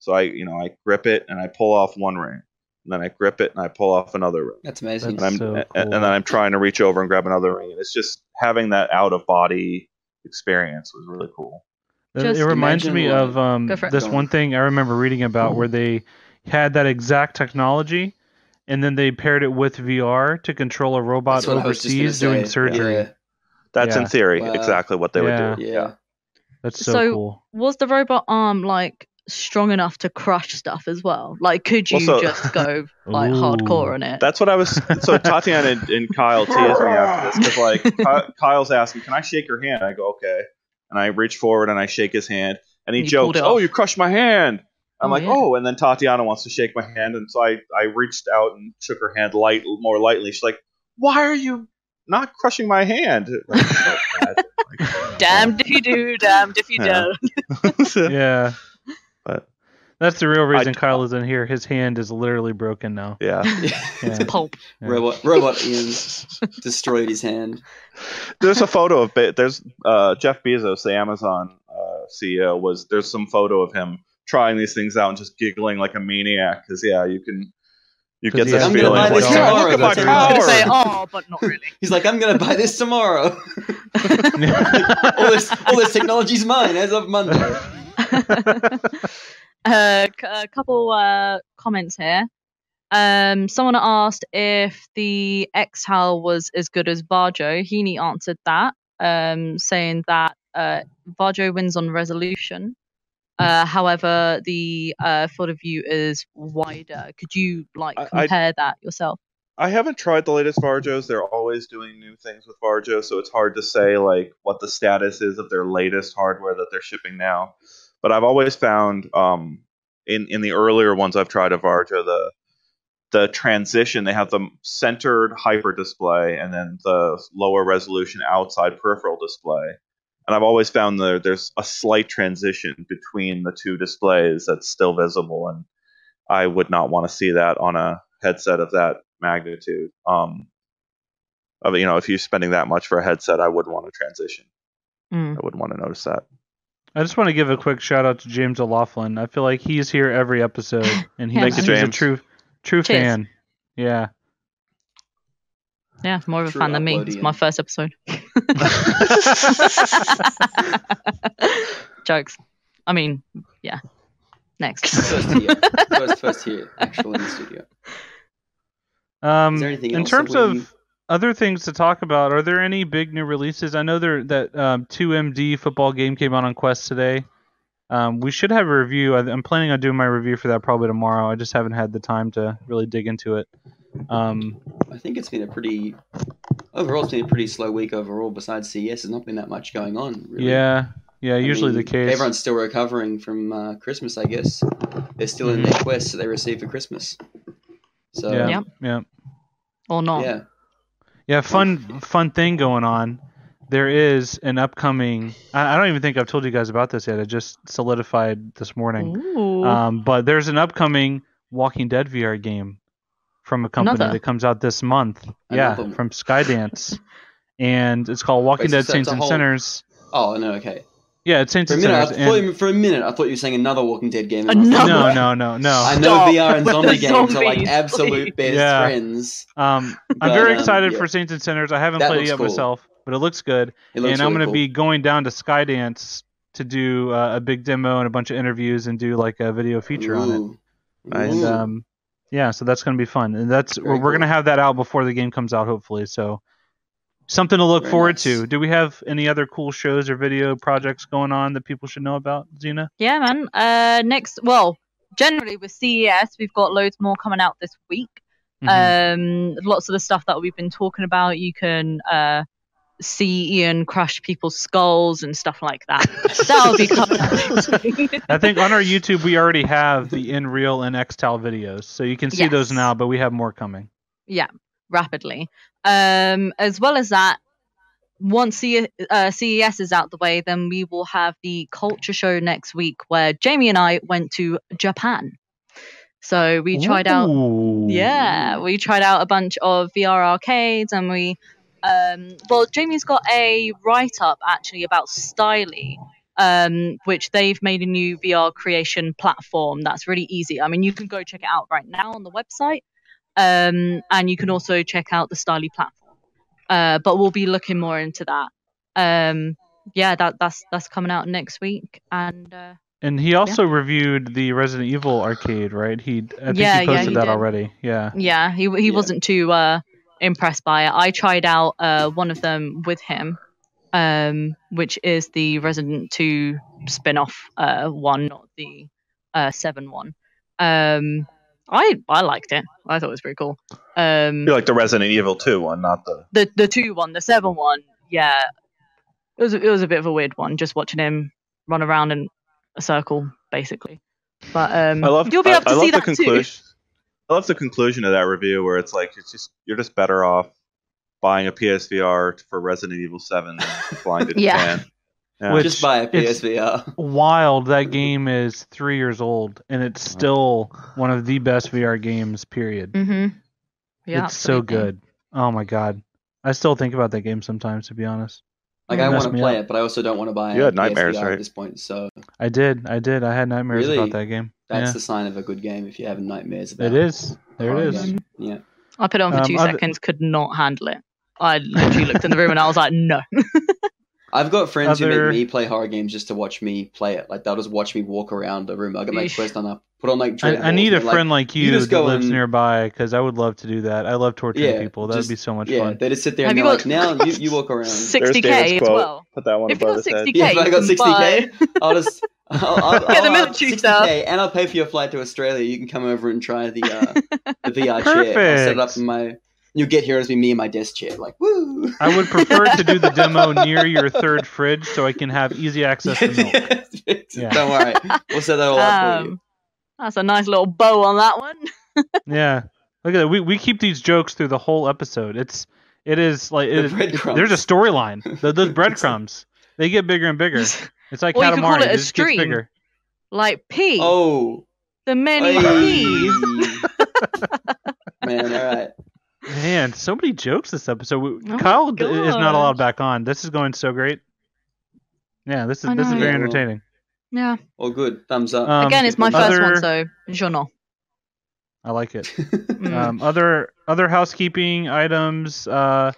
So I, you know, I grip it and I pull off one ring, and then I grip it and I pull off another ring, That's amazing. That's- and I'm so and, cool. and then I'm trying to reach over and grab another ring, and it's just having that out of body experience was really cool. It- Just it reminds me of um, Go for it. this one thing I remember reading about where they had that exact technology, and then they paired it with VR to control a robot That's what I was just gonna overseas doing say. surgery. Yeah. That's in theory Wow. exactly what they Yeah. would do. Yeah. That's so, So- cool. Was the robot arm like strong enough to crush stuff as well? Like, could you Well, so- just go like Ooh. hardcore on it? That's what I was. So Tatiana and, and Kyle teased me after this because like Kyle's asking, "Can I shake your hand?" I go, "Okay," and I reach forward and I shake his hand, and he You jokes, "Oh, you crushed my hand." I'm Oh, like, yeah. "Oh," and then Tatiana wants to shake my hand, and so I I reached out and shook her hand light more lightly. She's like, "Why are you not crushing my hand?" Like, so. Like, Damned if you do, damned if you Yeah. don't. Yeah. But That's the real reason I- Kyle is in here. His hand is literally broken now. yeah. Yeah. Pulp. Yeah. robot robot Ian destroyed his hand. there's a photo of Be- there's uh, Jeff Bezos, the Amazon uh, CEO, was there's some photo of him trying these things out and just giggling like a maniac because yeah, you can you get he this has I'm feeling gonna buy like this yeah, tomorrow, look at my but- I was gonna say, oh, but not really. He's like, I'm gonna buy this tomorrow. all this all this technology's mine as of Monday. uh, c- a couple uh, comments here. Um, someone asked if the X-Tal was as good as Varjo. Heaney answered that, um, saying that uh, Varjo wins on resolution. Uh, however, the uh, field of view is wider. Could you like I- I- compare that yourself? I haven't tried the latest Varjos. They're always doing new things with Varjo, so it's hard to say like what the status is of their latest hardware that they're shipping now. But I've always found um, in in the earlier ones I've tried of Varjo the the transition they have the centered hyper display and then the lower resolution outside peripheral display. And I've always found that there's a slight transition between the two displays that's still visible, and I would not want to see that on a headset of that magnitude. Um, of you know, if you're spending that much for a headset, I wouldn't want to transition. Mm. I wouldn't want to notice that. I just want to give a quick shout out to James O'Laughlin. I feel like he's here every episode, and he, Thank he's a true true Cheers. fan. Yeah. Yeah, more of a True fan than me. It's my first episode. Jokes. I mean, yeah. Next. First here, first first here, actual in the studio. Um, Is there anything in else terms of we- other things to talk about, are there any big new releases? I know there that um, 2MD football game came out on Quest today. Um, we should have a review. I'm planning on doing my review for that probably tomorrow. I just haven't had the time to really dig into it. Um, I think it's been a pretty overall. It's been a pretty slow week overall. Besides CES, there's not been that much going on. Really. yeah, yeah, I usually mean, the case. Everyone's still recovering from uh, Christmas, I guess. They're still in Mhm. their quests that they received for Christmas. So yeah, Yep. yeah, or not. yeah, yeah. Fun, fun thing going on. There is an upcoming. I, I don't even think I've told you guys about this yet. It just solidified this morning. Um, but there's an upcoming Walking Dead VR game from a company Another? that comes out this month. yeah, Another one. from Skydance, and it's called Walking Wait, Dead it's a Saints and whole- Sinners. Oh no, okay. Yeah, it's Saints For a and minute, I Sinners. thought and- you, for a minute, I thought you were saying another Walking Dead game. and I was like, Another- no, no, no, no. I know Stop VR and zombie the games are like absolute please. best Yeah. friends. Um, I'm But, very um, excited yeah. for Saints and Sinners. I haven't That played it yet cool. myself, but it looks good. It looks and I'm gonna cool. be going down to Skydance to do uh, a big demo and a bunch of interviews and do like a video feature on it. Ooh. Nice. And um, yeah, so that's gonna be fun. And that's Very we're, we're gonna have that out before the game comes out, hopefully. So something to look Very forward nice. to. Do we have any other cool shows or video projects going on that people should know about, Xena? Yeah, man. Uh, next, well, generally with CES, we've got loads more coming out this week. Mhm. Um, lots of the stuff that we've been talking about, you can uh see Ian crush people's skulls and stuff like that. That'll be coming out. I think on our YouTube we already have the Nreal and Xtal videos, so you can see those now. But we have more coming. Yeah, rapidly. Um, as well as that, once C- uh, CES is out the way, then we will have the culture show next week where Jamie and I went to Japan. So we tried out, yeah, we tried out a bunch of VR arcades and we, um, well, Jamie's got a write up actually about Styly. Um, which they've made a new VR creation platform that's really easy. I mean, you can go check it out right now on the website um, and you can also check out the Styly platform. Uh, but we'll be looking more into that. Um, yeah, that that's that's coming out next week, and uh, And he also reviewed the Resident Evil arcade, right? He I think Yeah, he yeah, posted he that did. already. Yeah. yeah, he he Yeah. wasn't too uh, impressed by it. I tried out uh, one of them with him, um, which is the Resident 2 spin off uh, one, not the uh, 7 one. Um, I I liked it. I thought it was pretty cool. Um, You like the Resident Evil 2 one, not the. the the two one, the seven one, yeah, it was it was a bit of a weird one. Just watching him run around in a circle, basically. But um, I love. you'll be I, able to I see the that conclusion. I love the conclusion of that review where it's like it's just you're just better off buying a PSVR for Resident Evil 7 than flying to Yeah. Japan. Yeah. Which- Just buy a PSVR. Wild. That game is three years old, and it's still one of the best VR games. Period. too. hmm Yeah, it's so good. Oh my god. I still think about that game sometimes, to be honest. Like I want to play up. it, but I also don't want to buy You a had nightmares, PSVR right? at this point. So I did. I did. I had nightmares Really? about that game. That's yeah. the sign of a good game if you're having nightmares about it. It is. There it is. game. Yeah. I put it on for Um, two other- seconds, could not handle it. I literally looked in the room and I was like, no. I've got friends who make me play horror games just to watch me play it. Like they'll just watch me walk around the room. I'll get my quest on up, put on like I, I need a friend like you you, just that lives and- nearby because I would love to do that. I love torturing Yeah, people. That would be so much yeah, fun. they just sit there Have and you got like, now you, you walk around. 60k as well. Put that one If you above got 60k, Yeah, if I got 60k, I'll just I'll, I'll, I'll, Get the I'll, military 60k, and I'll pay for your flight to Australia. You can come over and try the uh, the VR chair. I'll set it up in my. you'll get here as me, me and my desk chair. Like woo. I would prefer to do the demo near your third fridge so I can have easy access to milk. Yeah. Don't worry, we'll set that all up for you. Um, that's a nice little bow on that one. Yeah. Look at that. We we keep these jokes through the whole episode. It's it is like The it, it- there's a storyline. The, those breadcrumbs. They get bigger and bigger. It's like Or you could call it a It just gets stream. bigger. like P, Oh, the many Hey. P's. man! All right. Man, so many jokes this episode. We- Oh Kyle d- is not allowed back on. This is going so great. Yeah, this is this is very Yeah, entertaining. Yeah. All good. Thumbs up. Um, Again, it's my first other- one, so je know. I like it. Um, other other housekeeping items. Uh,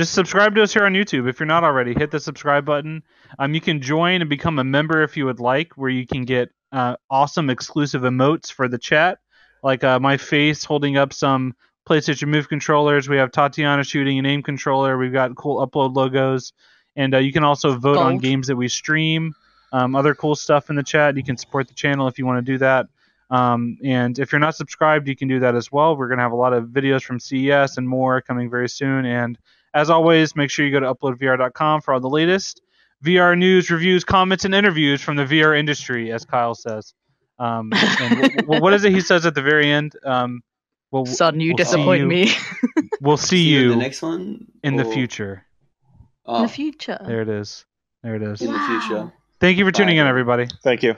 just subscribe to us here on YouTube if you're not already. Hit the subscribe button. Um, you can join and become a member if you would like, where you can get uh, awesome exclusive emotes for the chat, like uh, my face holding up some PlayStation Move controllers. We have Tatiana shooting an aim controller. We've got cool upload logos, and uh, you can also vote on games that we stream. Um, other cool stuff in the chat. You can support the channel if you want to do that. Um, and if you're not subscribed, you can do that as well. We're going to have a lot of videos from CES and more coming very soon. And as always, make sure you go to uploadvr.com for all the latest VR news, reviews, comments, and interviews from the VR industry, as Kyle says. Um, and wh- wh- what is it he says at the very end? Um, well, Son, you we'll see disappoint you- me. We'll see in you the next one in the future. Oh, In the future. There it is. There it is. in the future. Thank you for tuning Bye. in, everybody. Thank you.